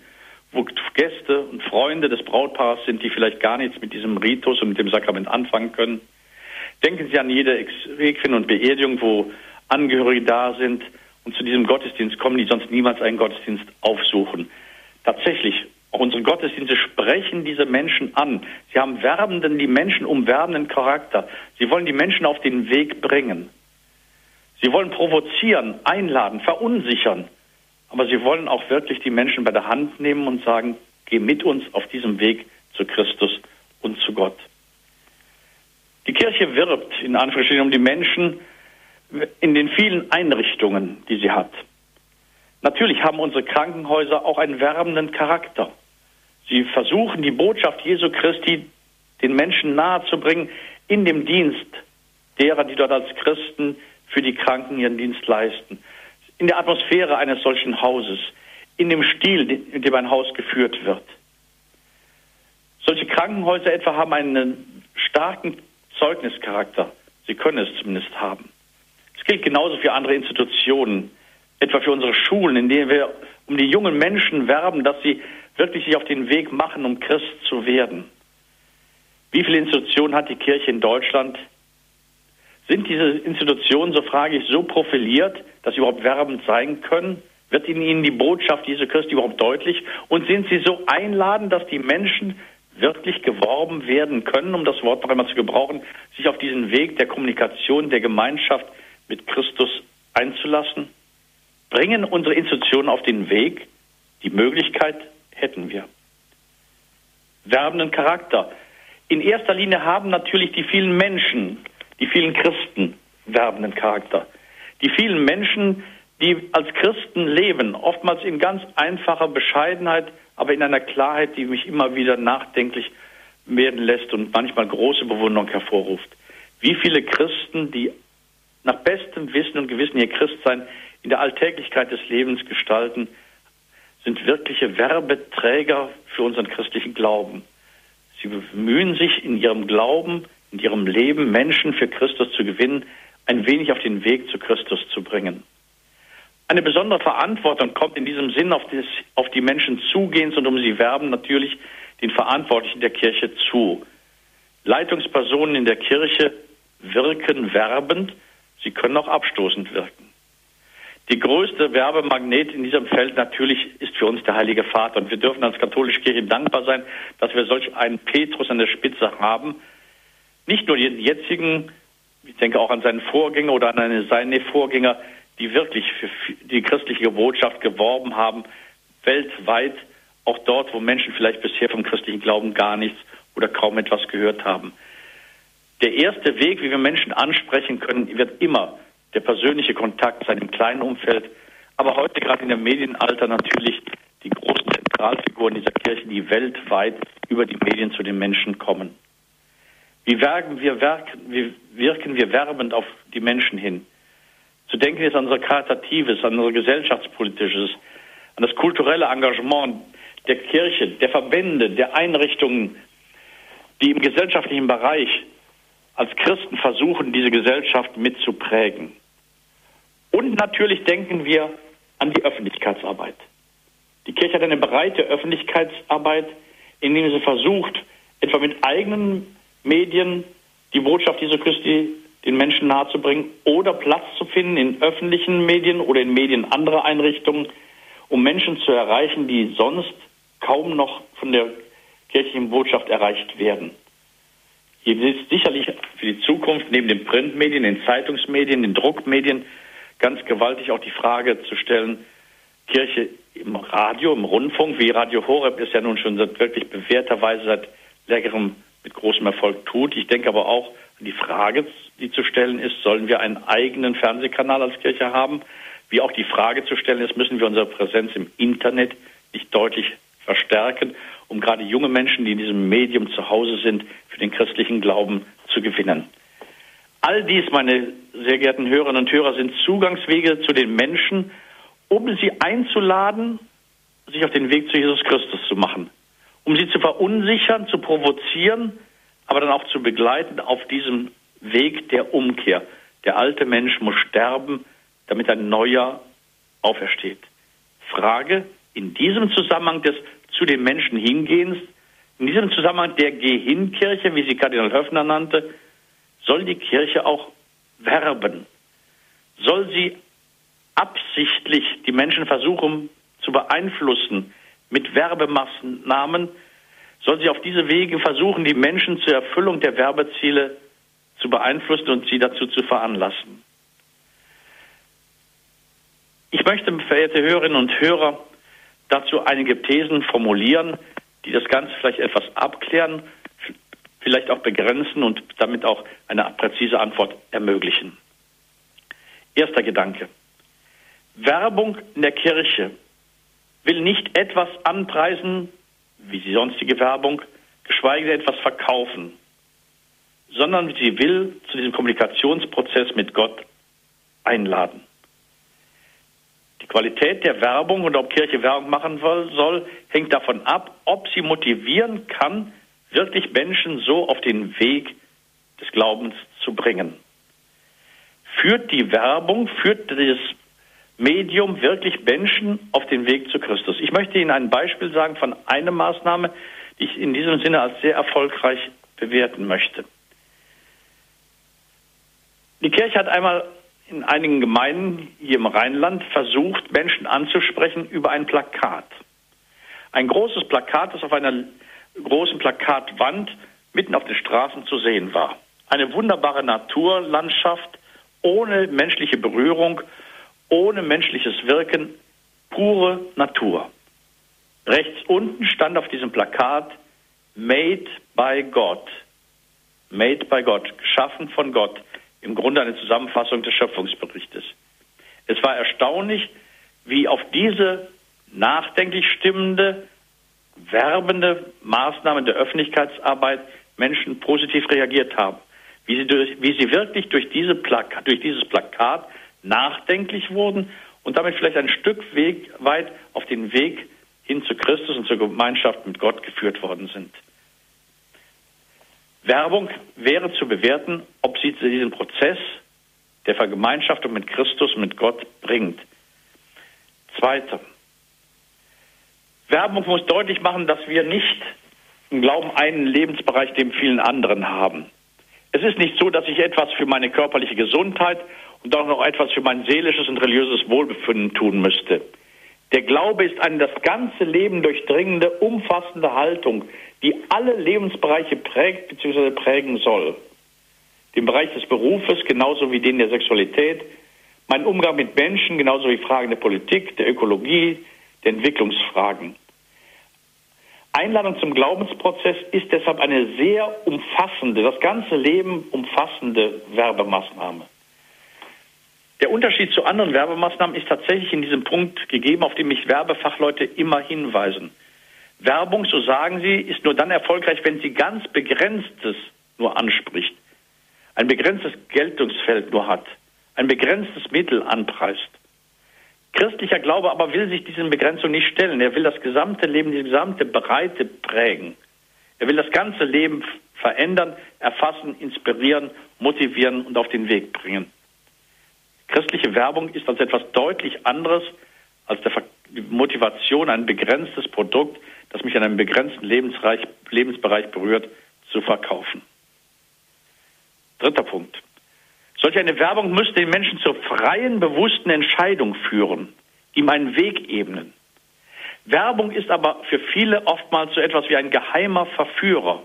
wo Gäste und Freunde des Brautpaares sind, die vielleicht gar nichts mit diesem Ritus und mit dem Sakrament anfangen können. Denken Sie an jede Exequien und Beerdigung, wo Angehörige da sind und zu diesem Gottesdienst kommen, die sonst niemals einen Gottesdienst aufsuchen. Tatsächlich, auch unsere Gottesdienste sprechen diese Menschen an. Sie haben werbenden, die Menschen umwerbenden Charakter. Sie wollen die Menschen auf den Weg bringen. Sie wollen provozieren, einladen, verunsichern. Aber sie wollen auch wirklich die Menschen bei der Hand nehmen und sagen, geh mit uns auf diesem Weg zu Christus und zu Gott. Die Kirche wirbt in Anführungsstrichen um die Menschen in den vielen Einrichtungen, die sie hat. Natürlich haben unsere Krankenhäuser auch einen werbenden Charakter. Sie versuchen, die Botschaft Jesu Christi den Menschen nahezubringen in dem Dienst derer, die dort als Christen für die Kranken ihren Dienst leisten. In der Atmosphäre eines solchen Hauses, in dem Stil, in dem ein Haus geführt wird. Solche Krankenhäuser etwa haben einen starken Zeugnischarakter. Sie können es zumindest haben. Es gilt genauso für andere Institutionen, etwa für unsere Schulen, in denen wir um die jungen Menschen werben, dass sie wirklich sich auf den Weg machen, um Christ zu werden. Wie viele Institutionen hat die Kirche in Deutschland? Sind diese Institutionen, so frage ich, so profiliert, dass sie überhaupt werbend sein können? Wird in ihnen die Botschaft Jesu Christi überhaupt deutlich? Und sind sie so einladend, dass die Menschen wirklich geworben werden können, um das Wort noch einmal zu gebrauchen, sich auf diesen Weg der Kommunikation, der Gemeinschaft mit Christus einzulassen? Bringen unsere Institutionen auf den Weg? Die Möglichkeit hätten wir. Werbenden Charakter. In erster Linie haben natürlich die vielen Menschen, die vielen Christen werbenden Charakter. Die vielen Menschen, die als Christen leben, oftmals in ganz einfacher Bescheidenheit, aber in einer Klarheit, die mich immer wieder nachdenklich werden lässt und manchmal große Bewunderung hervorruft. Wie viele Christen, die nach bestem Wissen und Gewissen ihr Christsein in der Alltäglichkeit des Lebens gestalten, sind wirkliche Werbeträger für unseren christlichen Glauben. Sie bemühen sich in ihrem Glauben, in ihrem Leben, Menschen für Christus zu gewinnen, ein wenig auf den Weg zu Christus zu bringen. Eine besondere Verantwortung kommt in diesem Sinn auf, das, auf die Menschen zugehens und um sie werben natürlich den Verantwortlichen der Kirche zu. Leitungspersonen in der Kirche wirken werbend, sie können auch abstoßend wirken. Die größte Werbemagnet in diesem Feld natürlich ist für uns der Heilige Vater. Und wir dürfen als katholische Kirche dankbar sein, dass wir solch einen Petrus an der Spitze haben. Nicht nur den jetzigen, ich denke auch an seinen Vorgänger oder an seine Vorgänger, die wirklich für die christliche Botschaft geworben haben, weltweit, auch dort, wo Menschen vielleicht bisher vom christlichen Glauben gar nichts oder kaum etwas gehört haben. Der erste Weg, wie wir Menschen ansprechen können, wird immer der persönliche Kontakt sein im kleinen Umfeld, aber heute gerade in der Medienalter natürlich die großen Zentralfiguren dieser Kirche, die weltweit über die Medien zu den Menschen kommen. Wie wirken wir, wie wirken wir werbend auf die Menschen hin? Zu denken ist an unser Karitatives, an unser Gesellschaftspolitisches, an das kulturelle Engagement der Kirche, der Verbände, der Einrichtungen, die im gesellschaftlichen Bereich als Christen versuchen, diese Gesellschaft mitzuprägen. Und natürlich denken wir an die Öffentlichkeitsarbeit. Die Kirche hat eine breite Öffentlichkeitsarbeit, indem sie versucht, etwa mit eigenen Medien die Botschaft Jesu Christi den Menschen nahezubringen oder Platz zu finden in öffentlichen Medien oder in Medien anderer Einrichtungen, um Menschen zu erreichen, die sonst kaum noch von der kirchlichen Botschaft erreicht werden. Hier ist sicherlich für die Zukunft neben den Printmedien, den Zeitungsmedien, den Druckmedien ganz gewaltig auch die Frage zu stellen, Kirche im Radio, im Rundfunk, wie Radio Horeb ist ja nun schon seit wirklich bewährterweise seit längerem mit großem Erfolg tut. Ich denke aber auch die Frage, die zu stellen ist, sollen wir einen eigenen Fernsehkanal als Kirche haben? Wie auch die Frage zu stellen ist, müssen wir unsere Präsenz im Internet nicht deutlich verstärken, um gerade junge Menschen, die in diesem Medium zu Hause sind, für den christlichen Glauben zu gewinnen. All dies, meine sehr geehrten Hörerinnen und Hörer, sind Zugangswege zu den Menschen, um sie einzuladen, sich auf den Weg zu Jesus Christus zu machen, um sie zu verunsichern, zu provozieren, aber dann auch zu begleiten auf diesem Weg der Umkehr. Der alte Mensch muss sterben, damit ein neuer aufersteht. Frage in diesem Zusammenhang des zu den Menschen hingehens, in diesem Zusammenhang der Geh-Hin-Kirche, wie sie Kardinal Höfner nannte, soll die Kirche auch werben? Soll sie absichtlich die Menschen versuchen zu beeinflussen mit Werbemaßnahmen, soll sie auf diese Wege versuchen, die Menschen zur Erfüllung der Werbeziele zu beeinflussen und sie dazu zu veranlassen. Ich möchte, verehrte Hörerinnen und Hörer, dazu einige Thesen formulieren, die das Ganze vielleicht etwas abklären, vielleicht auch begrenzen und damit auch eine präzise Antwort ermöglichen. Erster Gedanke. Werbung in der Kirche will nicht etwas anpreisen, wie die sonstige Werbung, geschweige denn etwas verkaufen, sondern sie will zu diesem Kommunikationsprozess mit Gott einladen. Die Qualität der Werbung und ob Kirche Werbung machen soll, hängt davon ab, ob sie motivieren kann, wirklich Menschen so auf den Weg des Glaubens zu bringen. Führt die Werbung, führt das Medium wirklich Menschen auf den Weg zu Christus. Ich möchte Ihnen ein Beispiel sagen von einer Maßnahme, die ich in diesem Sinne als sehr erfolgreich bewerten möchte. Die Kirche hat einmal in einigen Gemeinden hier im Rheinland versucht, Menschen anzusprechen über ein Plakat. Ein großes Plakat, das auf einer großen Plakatwand mitten auf den Straßen zu sehen war. Eine wunderbare Naturlandschaft ohne menschliche Berührung ohne menschliches Wirken, pure Natur. Rechts unten stand auf diesem Plakat Made by God. Made by God, geschaffen von Gott. Im Grunde eine Zusammenfassung des Schöpfungsberichtes. Es war erstaunlich, wie auf diese nachdenklich stimmende, werbende Maßnahmen der Öffentlichkeitsarbeit Menschen positiv reagiert haben. Wie sie, durch, wie sie wirklich durch, diese Plaka, durch dieses Plakat nachdenklich wurden und damit vielleicht ein Stück Weg weit auf den Weg hin zu Christus und zur Gemeinschaft mit Gott geführt worden sind. Werbung wäre zu bewerten, ob sie zu diesem Prozess der Vergemeinschaftung mit Christus mit Gott bringt. Zweiter. Werbung muss deutlich machen, dass wir nicht im Glauben einen Lebensbereich dem vielen anderen haben. Es ist nicht so, dass ich etwas für meine körperliche Gesundheit und auch noch etwas für mein seelisches und religiöses Wohlbefinden tun müsste. Der Glaube ist eine das ganze Leben durchdringende, umfassende Haltung, die alle Lebensbereiche prägt bzw. prägen soll. Den Bereich des Berufes genauso wie den der Sexualität, mein Umgang mit Menschen genauso wie Fragen der Politik, der Ökologie, der Entwicklungsfragen. Einladung zum Glaubensprozess ist deshalb eine sehr umfassende, das ganze Leben umfassende Werbemaßnahme. Der Unterschied zu anderen Werbemaßnahmen ist tatsächlich in diesem Punkt gegeben, auf den mich Werbefachleute immer hinweisen. Werbung, so sagen sie, ist nur dann erfolgreich, wenn sie ganz Begrenztes nur anspricht, ein begrenztes Geltungsfeld nur hat, ein begrenztes Mittel anpreist. Christlicher Glaube aber will sich diesen Begrenzungen nicht stellen. Er will das gesamte Leben, die gesamte Breite prägen. Er will das ganze Leben verändern, erfassen, inspirieren, motivieren und auf den Weg bringen. Christliche Werbung ist als etwas deutlich anderes als die Motivation, ein begrenztes Produkt, das mich in einem begrenzten Lebensbereich berührt, zu verkaufen. Dritter Punkt. Solch eine Werbung müsste den Menschen zur freien, bewussten Entscheidung führen, ihm einen Weg ebnen. Werbung ist aber für viele oftmals so etwas wie ein geheimer Verführer.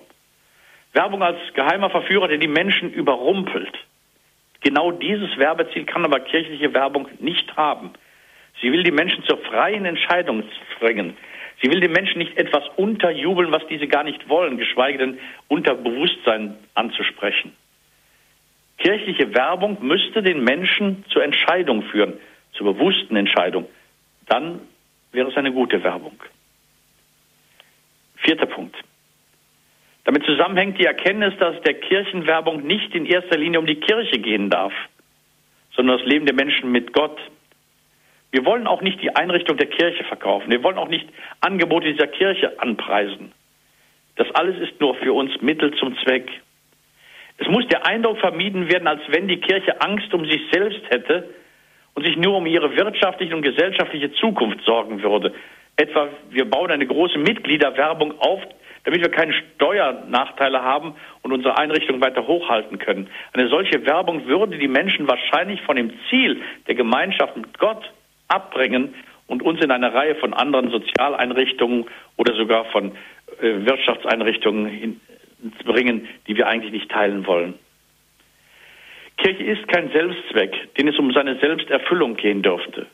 Werbung als geheimer Verführer, der die Menschen überrumpelt. Genau dieses Werbeziel kann aber kirchliche Werbung nicht haben. Sie will die Menschen zur freien Entscheidung bringen. Sie will den Menschen nicht etwas unterjubeln, was diese gar nicht wollen, geschweige denn unter Bewusstsein anzusprechen. Kirchliche Werbung müsste den Menschen zur Entscheidung führen, zur bewussten Entscheidung. Dann wäre es eine gute Werbung. Vierter Punkt. Damit zusammenhängt die Erkenntnis, dass der Kirchenwerbung nicht in erster Linie um die Kirche gehen darf, sondern das Leben der Menschen mit Gott. Wir wollen auch nicht die Einrichtung der Kirche verkaufen. Wir wollen auch nicht Angebote dieser Kirche anpreisen. Das alles ist nur für uns Mittel zum Zweck. Es muss der Eindruck vermieden werden, als wenn die Kirche Angst um sich selbst hätte und sich nur um ihre wirtschaftliche und gesellschaftliche Zukunft sorgen würde. Etwa, wir bauen eine große Mitgliederwerbung auf, damit wir keine Steuernachteile haben und unsere Einrichtungen weiter hochhalten können. Eine solche Werbung würde die Menschen wahrscheinlich von dem Ziel der Gemeinschaft mit Gott abbringen und uns in eine Reihe von anderen Sozialeinrichtungen oder sogar von äh, Wirtschaftseinrichtungen bringen, die wir eigentlich nicht teilen wollen. Kirche ist kein Selbstzweck, den es um seine Selbsterfüllung gehen dürfte.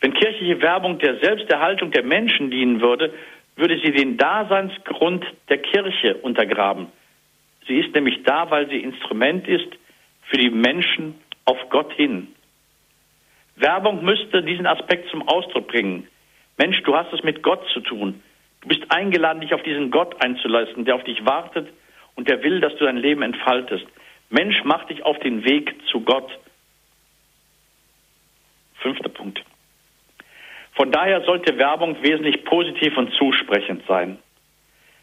Wenn kirchliche Werbung der Selbsterhaltung der Menschen dienen würde, würde sie den Daseinsgrund der Kirche untergraben. Sie ist nämlich da, weil sie Instrument ist für die Menschen auf Gott hin. Werbung müsste diesen Aspekt zum Ausdruck bringen. Mensch, du hast es mit Gott zu tun. Du bist eingeladen, dich auf diesen Gott einzulassen, der auf dich wartet und der will, dass du dein Leben entfaltest. Mensch, mach dich auf den Weg zu Gott. Fünfter Punkt. Von daher sollte Werbung wesentlich positiv und zusprechend sein.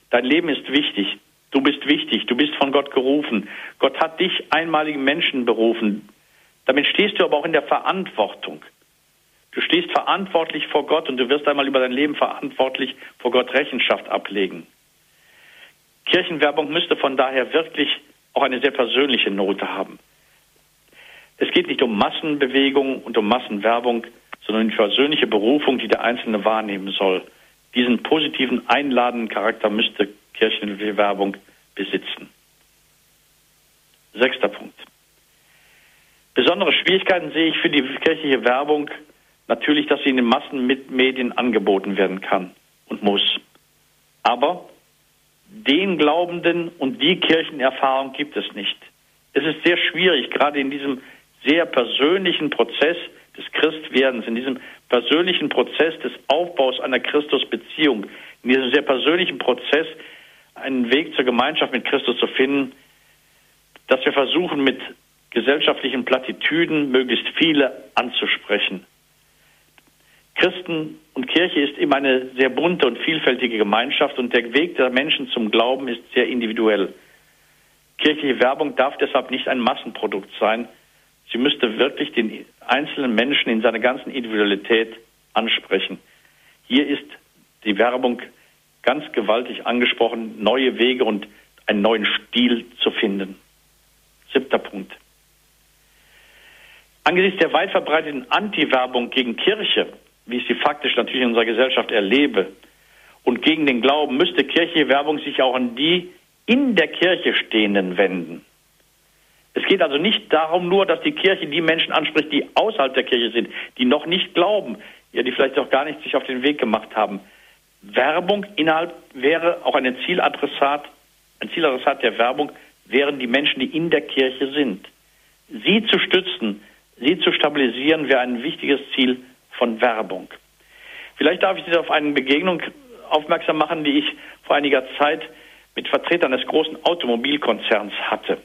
Dein Leben ist wichtig. Du bist wichtig. Du bist von Gott gerufen. Gott hat dich einmaligen Menschen berufen. Damit stehst du aber auch in der Verantwortung. Du stehst verantwortlich vor Gott und du wirst einmal über dein Leben verantwortlich vor Gott Rechenschaft ablegen. Kirchenwerbung müsste von daher wirklich auch eine sehr persönliche Note haben. Es geht nicht um Massenbewegung und um Massenwerbung, sondern die persönliche Berufung, die der Einzelne wahrnehmen soll. Diesen positiven, einladenden Charakter müsste Kirchenwerbung besitzen. Sechster Punkt. Besondere Schwierigkeiten sehe ich für die kirchliche Werbung natürlich, dass sie in den Massenmedien angeboten werden kann und muss. Aber den Glaubenden und die Kirchenerfahrung gibt es nicht. Es ist sehr schwierig, gerade in diesem sehr persönlichen Prozess des Christwerdens, in diesem persönlichen Prozess des Aufbaus einer Christusbeziehung, in diesem sehr persönlichen Prozess einen Weg zur Gemeinschaft mit Christus zu finden, dass wir versuchen, mit gesellschaftlichen Plattitüden möglichst viele anzusprechen. Christen und Kirche ist immer eine sehr bunte und vielfältige Gemeinschaft und der Weg der Menschen zum Glauben ist sehr individuell. Kirchliche Werbung darf deshalb nicht ein Massenprodukt sein. Sie müsste wirklich den einzelnen Menschen in seiner ganzen Individualität ansprechen. Hier ist die Werbung ganz gewaltig angesprochen, neue Wege und einen neuen Stil zu finden. Siebter Punkt. Angesichts der weit verbreiteten Anti-Werbung gegen Kirche wie ich sie faktisch natürlich in unserer Gesellschaft erlebe. Und gegen den Glauben müsste kirchliche Werbung sich auch an die in der Kirche Stehenden wenden. Es geht also nicht darum nur, dass die Kirche die Menschen anspricht, die außerhalb der Kirche sind, die noch nicht glauben, ja, die vielleicht auch gar nicht sich auf den Weg gemacht haben. Werbung innerhalb wäre auch ein Zieladressat, ein Zieladressat der Werbung wären die Menschen, die in der Kirche sind. Sie zu stützen, sie zu stabilisieren, wäre ein wichtiges Ziel von Werbung. Vielleicht darf ich Sie auf eine Begegnung aufmerksam machen, die ich vor einiger Zeit mit Vertretern des großen Automobilkonzerns hatte.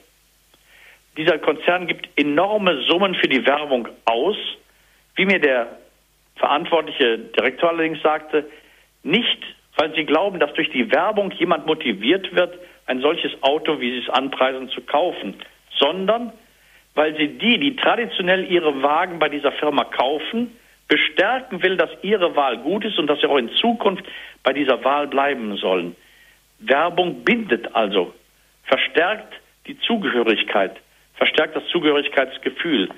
Dieser Konzern gibt enorme Summen für die Werbung aus, wie mir der verantwortliche Direktor allerdings sagte, nicht, weil sie glauben, dass durch die Werbung jemand motiviert wird, ein solches Auto, wie sie es anpreisen, zu kaufen, sondern weil sie die, die traditionell ihre Wagen bei dieser Firma kaufen, bestärken will, dass ihre Wahl gut ist und dass sie auch in Zukunft bei dieser Wahl bleiben sollen. Werbung bindet also, verstärkt die Zugehörigkeit, verstärkt das Zugehörigkeitsgefühl.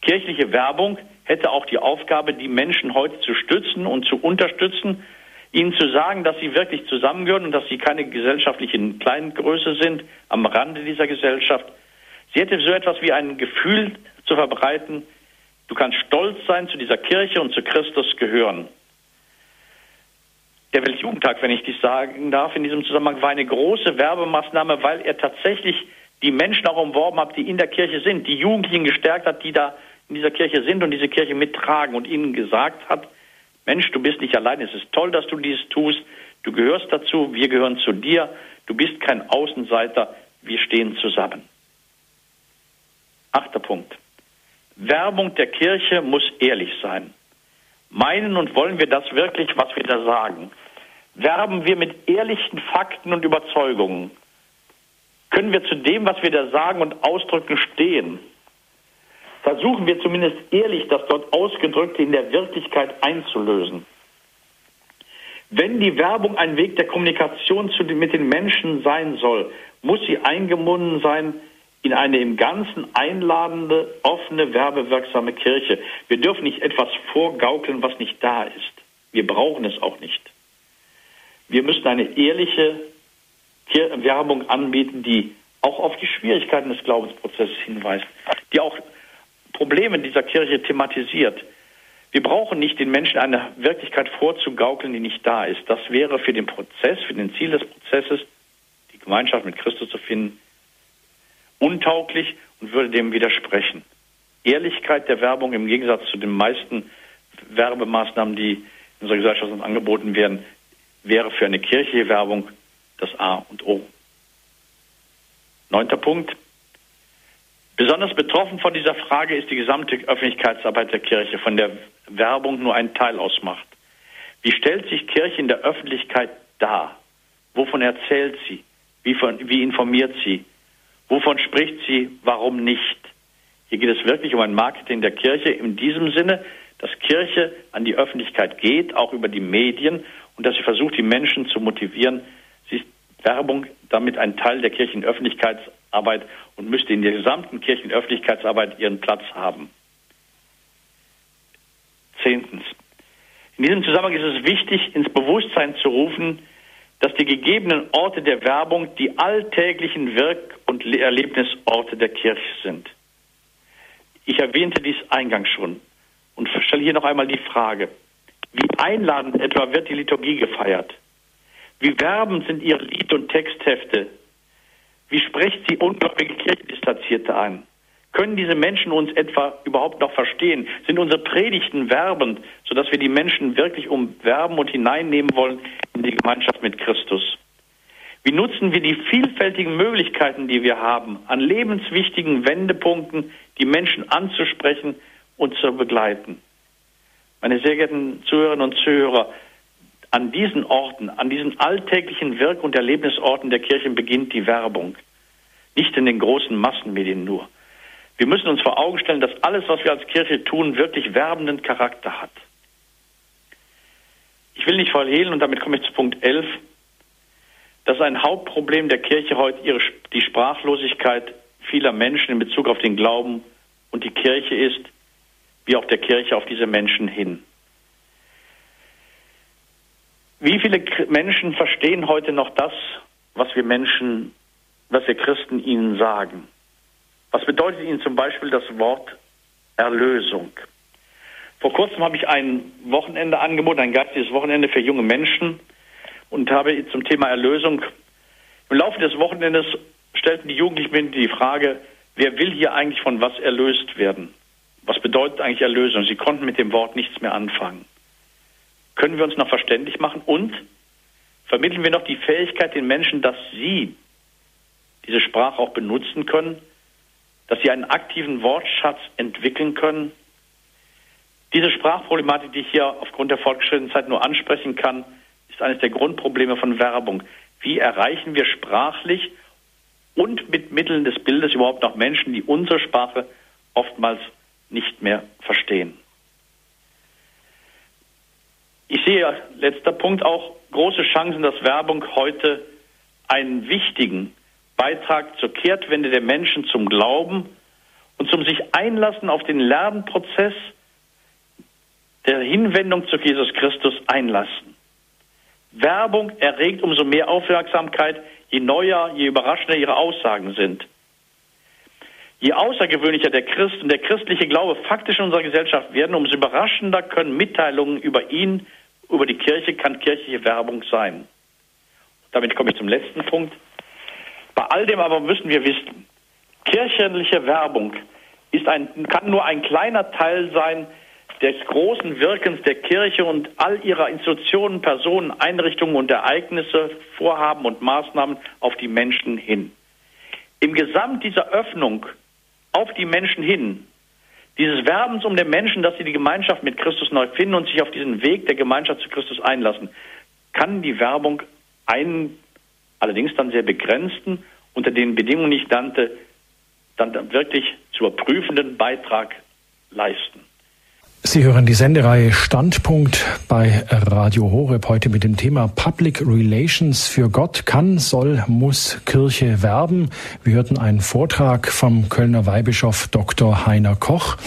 Kirchliche Werbung hätte auch die Aufgabe, die Menschen heute zu stützen und zu unterstützen, ihnen zu sagen, dass sie wirklich zusammengehören und dass sie keine gesellschaftlichen Kleingröße sind am Rande dieser Gesellschaft. Sie hätte so etwas wie ein Gefühl zu verbreiten, du kannst stolz sein, zu dieser Kirche und zu Christus gehören. Der Weltjugendtag, wenn ich dies sagen darf, in diesem Zusammenhang war eine große Werbemaßnahme, weil er tatsächlich die Menschen auch umworben hat, die in der Kirche sind, die Jugendlichen gestärkt hat, die da in dieser Kirche sind und diese Kirche mittragen und ihnen gesagt hat, Mensch, du bist nicht allein, es ist toll, dass du dies tust, du gehörst dazu, wir gehören zu dir, du bist kein Außenseiter, wir stehen zusammen. Achter Punkt. Werbung der Kirche muss ehrlich sein. Meinen und wollen wir das wirklich, was wir da sagen? Werben wir mit ehrlichen Fakten und Überzeugungen? Können wir zu dem, was wir da sagen und ausdrücken, stehen? Versuchen wir zumindest ehrlich, das dort Ausgedrückte in der Wirklichkeit einzulösen. Wenn die Werbung ein Weg der Kommunikation mit den Menschen sein soll, muss sie eingebunden sein in eine im Ganzen einladende, offene, werbewirksame Kirche. Wir dürfen nicht etwas vorgaukeln, was nicht da ist. Wir brauchen es auch nicht. Wir müssen eine ehrliche Werbung anbieten, die auch auf die Schwierigkeiten des Glaubensprozesses hinweist, die auch Probleme dieser Kirche thematisiert. Wir brauchen nicht den Menschen eine Wirklichkeit vorzugaukeln, die nicht da ist. Das wäre für den Prozess, für den Ziel des Prozesses, die Gemeinschaft mit Christus zu finden, untauglich und würde dem widersprechen. Ehrlichkeit der Werbung im Gegensatz zu den meisten Werbemaßnahmen, die in unserer Gesellschaft angeboten werden, wäre für eine kirchliche Werbung das A und O. Neunter Punkt. Besonders betroffen von dieser Frage ist die gesamte Öffentlichkeitsarbeit der Kirche, von der Werbung nur einen Teil ausmacht. Wie stellt sich Kirche in der Öffentlichkeit dar? Wovon erzählt sie? Wie, von, wie informiert sie? Wovon spricht sie? Warum nicht? Hier geht es wirklich um ein Marketing der Kirche in diesem Sinne, dass Kirche an die Öffentlichkeit geht, auch über die Medien, und dass sie versucht, die Menschen zu motivieren. Sie ist Werbung damit ein Teil der Kirchenöffentlichkeitsarbeit und müsste in der gesamten Kirchenöffentlichkeitsarbeit ihren Platz haben. Zehntens. In diesem Zusammenhang ist es wichtig, ins Bewusstsein zu rufen, dass die gegebenen Orte der Werbung die alltäglichen Wirk- und Erlebnisorte der Kirche sind. Ich erwähnte dies eingangs schon und stelle hier noch einmal die Frage, wie einladend etwa wird die Liturgie gefeiert? Wie werbend sind ihre Lied- und Texthefte? Wie spricht sie ungläubige Kirchendistanzierte an? Können diese Menschen uns etwa überhaupt noch verstehen? Sind unsere Predigten werbend, sodass wir die Menschen wirklich umwerben und hineinnehmen wollen in die Gemeinschaft mit Christus? Wie nutzen wir die vielfältigen Möglichkeiten, die wir haben, an lebenswichtigen Wendepunkten die Menschen anzusprechen und zu begleiten? Meine sehr geehrten Zuhörerinnen und Zuhörer, an diesen Orten, an diesen alltäglichen Wirk- und Erlebnisorten der Kirchen beginnt die Werbung. Nicht in den großen Massenmedien nur. Wir müssen uns vor Augen stellen, dass alles, was wir als Kirche tun, wirklich werbenden Charakter hat. Ich will nicht verhehlen, und damit komme ich zu Punkt 11, dass ein Hauptproblem der Kirche heute ihre, die Sprachlosigkeit vieler Menschen in Bezug auf den Glauben und die Kirche ist, wie auch der Kirche auf diese Menschen hin. Wie viele Menschen verstehen heute noch das, was wir Menschen, was wir Christen ihnen sagen? Was bedeutet Ihnen zum Beispiel das Wort Erlösung? Vor kurzem habe ich ein Wochenende angeboten, ein geistiges Wochenende für junge Menschen und habe zum Thema Erlösung. Im Laufe des Wochenendes stellten die Jugendlichen mir die Frage, wer will hier eigentlich von was erlöst werden? was bedeutet eigentlich Erlösung? Sie konnten mit dem Wort nichts mehr anfangen. Können wir uns noch verständlich machen und vermitteln wir noch die Fähigkeit den Menschen, dass sie diese Sprache auch benutzen können, dass sie einen aktiven Wortschatz entwickeln können. Diese Sprachproblematik, die ich hier aufgrund der fortgeschrittenen Zeit nur ansprechen kann, ist eines der Grundprobleme von Werbung. Wie erreichen wir sprachlich und mit Mitteln des Bildes überhaupt noch Menschen, die unsere Sprache oftmals nicht mehr verstehen? Ich sehe, letzter Punkt, auch große Chancen, dass Werbung heute einen wichtigen Beitrag zur Kehrtwende der Menschen zum Glauben und zum sich einlassen auf den Lernprozess der Hinwendung zu Jesus Christus einlassen. Werbung erregt umso mehr Aufmerksamkeit, je neuer, je überraschender ihre Aussagen sind. Je außergewöhnlicher der Christ und der christliche Glaube faktisch in unserer Gesellschaft werden, umso überraschender können Mitteilungen über ihn, über die Kirche, kann kirchliche Werbung sein. Damit komme ich zum letzten Punkt. Bei all dem aber müssen wir wissen, kirchliche Werbung ist ein, kann nur ein kleiner Teil sein des großen Wirkens der Kirche und all ihrer Institutionen, Personen, Einrichtungen und Ereignisse, Vorhaben und Maßnahmen auf die Menschen hin. Im Gesamt dieser Öffnung auf die Menschen hin, dieses Werbens um den Menschen, dass sie die Gemeinschaft mit Christus neu finden und sich auf diesen Weg der Gemeinschaft zu Christus einlassen, kann die Werbung einen allerdings dann sehr begrenzten, unter den Bedingungen, die ich nannte, dann wirklich zu überprüfenden Beitrag leisten. Sie hören die Sendereihe Standpunkt bei Radio Horeb heute mit dem Thema Public Relations für Gott kann, soll, muss Kirche werben. Wir hörten einen Vortrag vom Kölner Weihbischof Dr. Heiner Koch.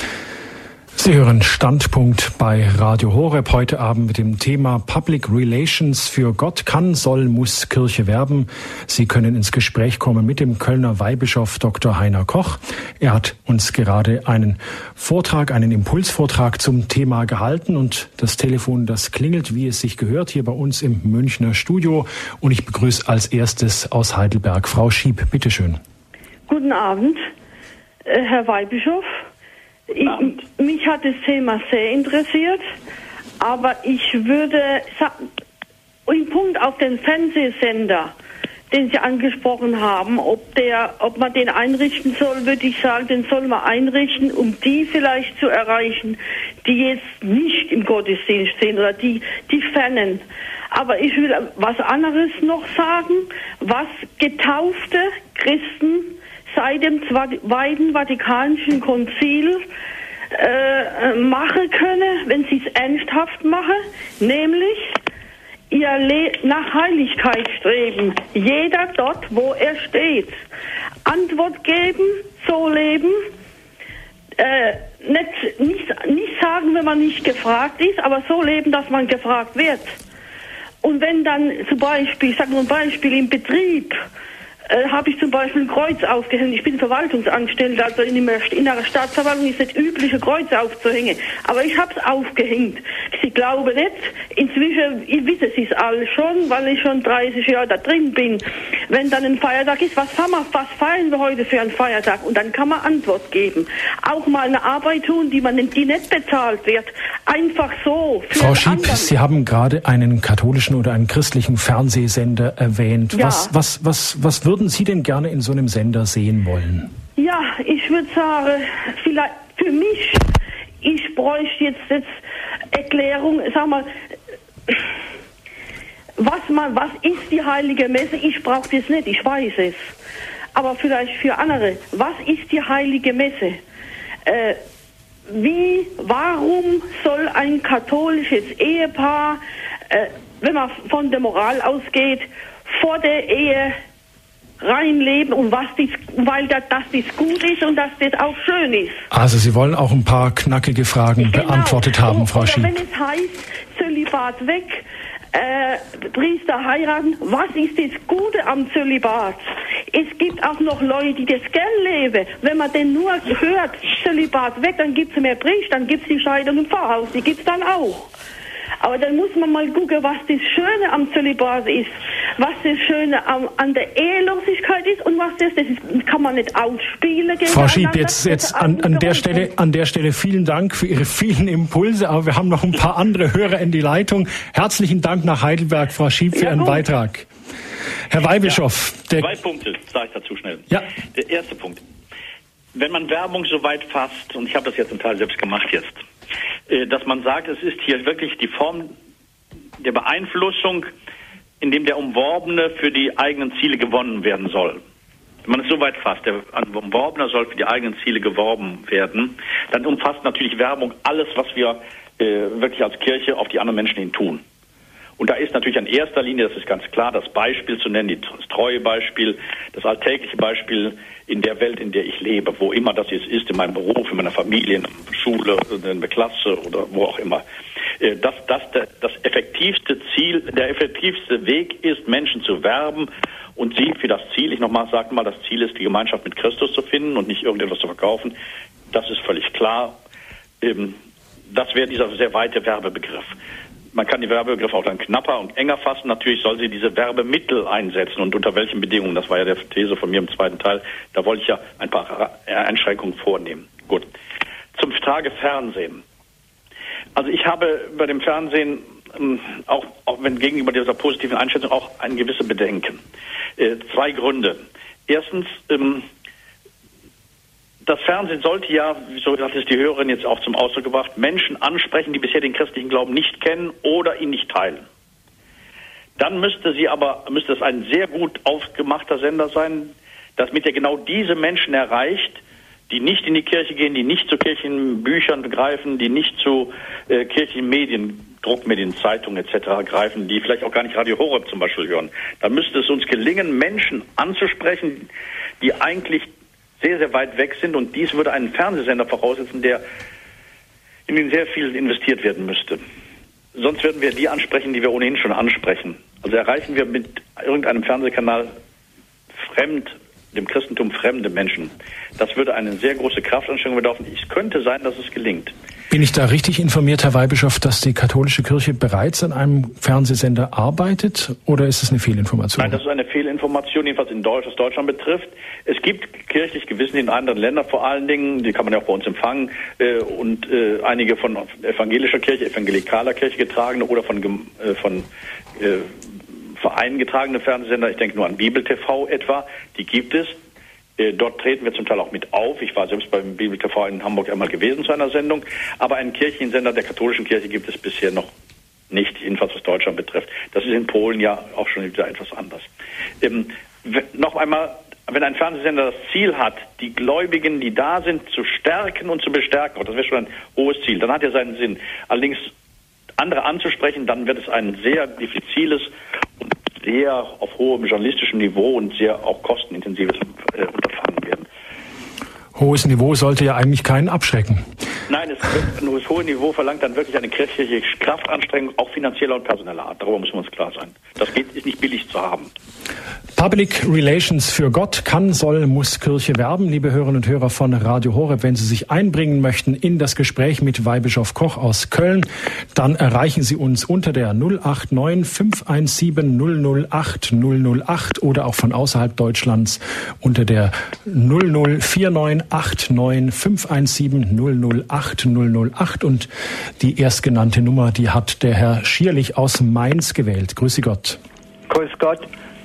Sie hören Standpunkt bei Radio Horeb heute Abend mit dem Thema Public Relations für Gott kann, soll, muss Kirche werben. Sie können ins Gespräch kommen mit dem Kölner Weihbischof Dr. Heiner Koch. Er hat uns gerade einen Vortrag, einen Impulsvortrag zum Thema gehalten und das Telefon, das klingelt, wie es sich gehört, hier bei uns im Münchner Studio. Und ich begrüße als erstes aus Heidelberg Frau Schieb. Bitteschön. Guten Abend, äh, Herr Weihbischof. Ich, mich hat das Thema sehr interessiert, aber ich würde im Punkt auf den Fernsehsender, den Sie angesprochen haben, ob der, ob man den einrichten soll, würde ich sagen, den soll man einrichten, um die vielleicht zu erreichen, die jetzt nicht im Gottesdienst sind oder die, die fernen. Aber ich will was anderes noch sagen, was getaufte Christen seit dem Zweiten Vatikanischen Konzil äh, machen können, wenn sie es ernsthaft machen, nämlich ihr Le nach Heiligkeit streben, jeder dort, wo er steht. Antwort geben, so leben, äh, nicht, nicht, nicht sagen, wenn man nicht gefragt ist, aber so leben, dass man gefragt wird. Und wenn dann zum Beispiel, ich sage nur ein Beispiel, im Betrieb äh, habe ich zum Beispiel ein Kreuz aufgehängt. Ich bin Verwaltungsangestellter, also in der inneren Stadtverwaltung ist es üblich, ein Kreuz aufzuhängen. Aber ich habe es aufgehängt. Sie glauben nicht, inzwischen, ich wissen Sie es alle schon, weil ich schon 30 Jahre da drin bin. Wenn dann ein Feiertag ist, was, wir, was feiern wir heute für einen Feiertag? Und dann kann man Antwort geben. Auch mal eine Arbeit tun, die man die nicht bezahlt wird. Einfach so. Frau Schieb, Sie haben gerade einen katholischen oder einen christlichen Fernsehsender erwähnt. Ja. Was, was, was, was würden würden Sie denn gerne in so einem Sender sehen wollen? Ja, ich würde sagen, vielleicht für mich, ich bräuchte jetzt, jetzt Erklärung, sag mal, was man, was ist die heilige Messe? Ich brauche das nicht, ich weiß es. Aber vielleicht für andere, was ist die heilige Messe? Äh, wie, warum soll ein katholisches Ehepaar, äh, wenn man von der Moral ausgeht, vor der Ehe reinleben und was dies, weil das, dass dies gut ist und dass das auch schön ist. Also Sie wollen auch ein paar knackige Fragen genau. beantwortet haben, Frau Schieb. Wenn es heißt, Zölibat weg, äh, Priester heiraten, was ist das Gute am Zölibat? Es gibt auch noch Leute, die das gern leben. Wenn man denn nur hört, Zölibat weg, dann gibt es mehr Priester, dann gibt es die Scheidung im Pfarrhaus, die gibt es dann auch. Aber dann muss man mal gucken, was das Schöne am Zölibat ist. was das Schöne an, an der Ehelosigkeit ist und was das, das ist, kann man nicht ausspielen. Frau Schieb, jetzt, jetzt an, an, der Stelle, an der Stelle vielen Dank für Ihre vielen Impulse, aber wir haben noch ein paar andere Hörer in die Leitung. Herzlichen Dank nach Heidelberg, Frau Schieb, für ja, Ihren. Beitrag. Herr Weihbischof. Ja, zwei Punkte, sage ich dazu schnell. Ja. Der erste Punkt. Wenn man Werbung so weit fasst, und ich habe das jetzt im Teil selbst gemacht jetzt, dass man sagt, es ist hier wirklich die Form der Beeinflussung, in dem der Umworbene für die eigenen Ziele gewonnen werden soll. Wenn man es so weit fasst, der Umworbene soll für die eigenen Ziele geworben werden, dann umfasst natürlich Werbung alles, was wir äh, wirklich als Kirche auf die anderen Menschen hin tun. Und da ist natürlich an erster Linie, das ist ganz klar, das Beispiel zu nennen, das treue Beispiel, das alltägliche Beispiel in der Welt, in der ich lebe, wo immer das jetzt ist, in meinem Beruf, in meiner Familie, in der Schule, in der Klasse oder wo auch immer. Äh, dass das das effektivste Ziel, der effektivste Weg ist, Menschen zu werben und sie für das Ziel, ich nochmal sage mal, das Ziel ist, die Gemeinschaft mit Christus zu finden und nicht irgendetwas zu verkaufen. Das ist völlig klar. Ähm, das wäre dieser sehr weite Werbebegriff man kann die Werbebegriffe auch dann knapper und enger fassen. Natürlich soll sie diese Werbemittel einsetzen und unter welchen Bedingungen. Das war ja der These von mir im zweiten Teil. Da wollte ich ja ein paar Einschränkungen vornehmen. Gut. Zum Tage Fernsehen. Also ich habe bei dem Fernsehen ähm, auch, auch wenn gegenüber dieser positiven Einschätzung auch ein gewisse Bedenken. Äh, zwei Gründe. Erstens, ähm, das Fernsehen sollte ja, so hat es die Hörerin jetzt auch zum Ausdruck gebracht, Menschen ansprechen, die bisher den christlichen Glauben nicht kennen oder ihn nicht teilen. Dann müsste sie aber, müsste es ein sehr gut aufgemachter Sender sein, das mit der genau diese Menschen erreicht, die nicht in die Kirche gehen, die nicht zu Kirchenbüchern begreifen, die nicht zu äh, Kirchenmedien, Druckmedien, Zeitungen etc. greifen, die vielleicht auch gar nicht Radio Horeb zum Beispiel hören. Dann müsste es uns gelingen, Menschen anzusprechen, die eigentlich sehr, sehr weit weg sind. Und dies würde einen Fernsehsender voraussetzen, der in den sehr viel investiert werden müsste. Sonst würden wir die ansprechen, die wir ohnehin schon ansprechen. Also erreichen wir mit irgendeinem Fernsehkanal fremd, dem Christentum fremde Menschen. Das würde eine sehr große Kraftanstrengung bedauern. Es könnte sein, dass es gelingt. Bin ich da richtig informiert, Herr Weihbischof, dass die katholische Kirche bereits an einem Fernsehsender arbeitet oder ist es eine Fehlinformation? Nein, das ist eine Fehlinformation, jedenfalls in Deutsch, was Deutschland betrifft. Es gibt kirchlich Gewissen in anderen Ländern vor allen Dingen, die kann man ja auch bei uns empfangen, äh, und äh, einige von evangelischer Kirche, evangelikaler Kirche getragene oder von, äh, von äh, Vereinen getragene Fernsehsender, ich denke nur an Bibel TV etwa, die gibt es. Äh, dort treten wir zum Teil auch mit auf. Ich war selbst beim Bibel TV in Hamburg einmal gewesen zu einer Sendung. Aber einen Kirchensender der katholischen Kirche gibt es bisher noch nicht, jedenfalls was Deutschland betrifft. Das ist in Polen ja auch schon wieder etwas anders. Ähm, noch einmal, wenn ein Fernsehsender das Ziel hat, die Gläubigen, die da sind, zu stärken und zu bestärken, oh, das wäre schon ein hohes Ziel, dann hat er seinen Sinn. Allerdings andere anzusprechen, dann wird es ein sehr diffiziles und sehr auf hohem journalistischem Niveau und sehr auch kostenintensives äh, Unterfangen werden. Hohes Niveau sollte ja eigentlich keinen abschrecken. Nein, es wird, das hohe Niveau verlangt dann wirklich eine kirchliche Kraftanstrengung, auch finanzieller und personeller Art. Darüber muss man uns klar sein. Das geht, ist nicht billig zu haben. Public Relations für Gott kann, soll, muss Kirche werben. Liebe Hörerinnen und Hörer von Radio Horeb, wenn Sie sich einbringen möchten in das Gespräch mit Weihbischof Koch aus Köln, dann erreichen Sie uns unter der 089 517 008 008 oder auch von außerhalb Deutschlands unter der 0049 89 517 008 008 und die erstgenannte Nummer, die hat der Herr Schierlich aus Mainz gewählt. Grüße Gott. Grüß Gott.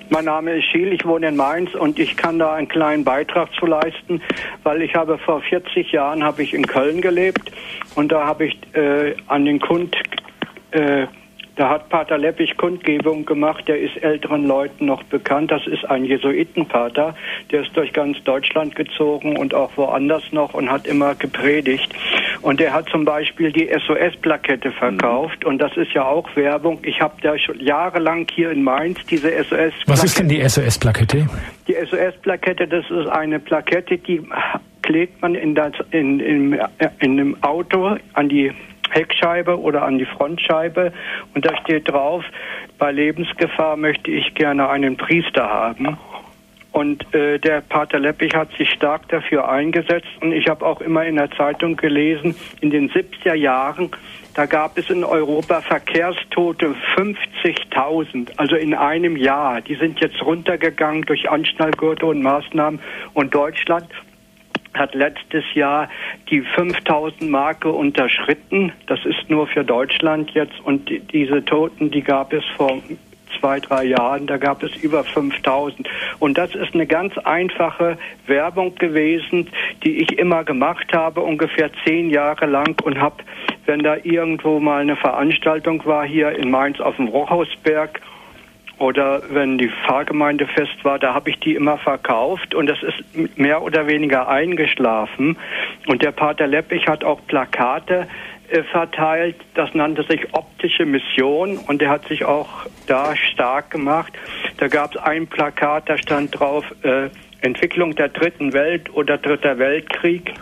Mein Name ist Schiel, ich wohne in Mainz und ich kann da einen kleinen Beitrag zu leisten, weil ich habe vor 40 Jahren habe ich in Köln gelebt und da habe ich äh, an den Kund äh, da hat Pater Leppich Kundgebung gemacht, der ist älteren Leuten noch bekannt. Das ist ein Jesuitenpater, der ist durch ganz Deutschland gezogen und auch woanders noch und hat immer gepredigt. Und der hat zum Beispiel die SOS-Plakette verkauft mhm. und das ist ja auch Werbung. Ich habe da schon jahrelang hier in Mainz diese SOS-Plakette. Was ist denn die SOS-Plakette? Die SOS-Plakette, das ist eine Plakette, die klebt man in, das, in, in, in einem Auto an die Heckscheibe oder an die Frontscheibe und da steht drauf, bei Lebensgefahr möchte ich gerne einen Priester haben. Und äh, der Pater Leppich hat sich stark dafür eingesetzt. Und ich habe auch immer in der Zeitung gelesen, in den 70er Jahren, da gab es in Europa Verkehrstote 50.000, also in einem Jahr. Die sind jetzt runtergegangen durch Anschnallgurte und Maßnahmen. Und Deutschland hat letztes Jahr die 5000 Marke unterschritten. Das ist nur für Deutschland jetzt. Und diese Toten, die gab es vor zwei, drei Jahren, da gab es über 5000. Und das ist eine ganz einfache Werbung gewesen, die ich immer gemacht habe, ungefähr zehn Jahre lang und habe, wenn da irgendwo mal eine Veranstaltung war, hier in Mainz auf dem Rochhausberg, oder wenn die Pfarrgemeinde fest war, da habe ich die immer verkauft und das ist mehr oder weniger eingeschlafen. Und der Pater Leppich hat auch Plakate äh, verteilt, das nannte sich optische Mission und der hat sich auch da stark gemacht. Da gab es ein Plakat, da stand drauf äh, Entwicklung der dritten Welt oder dritter Weltkrieg.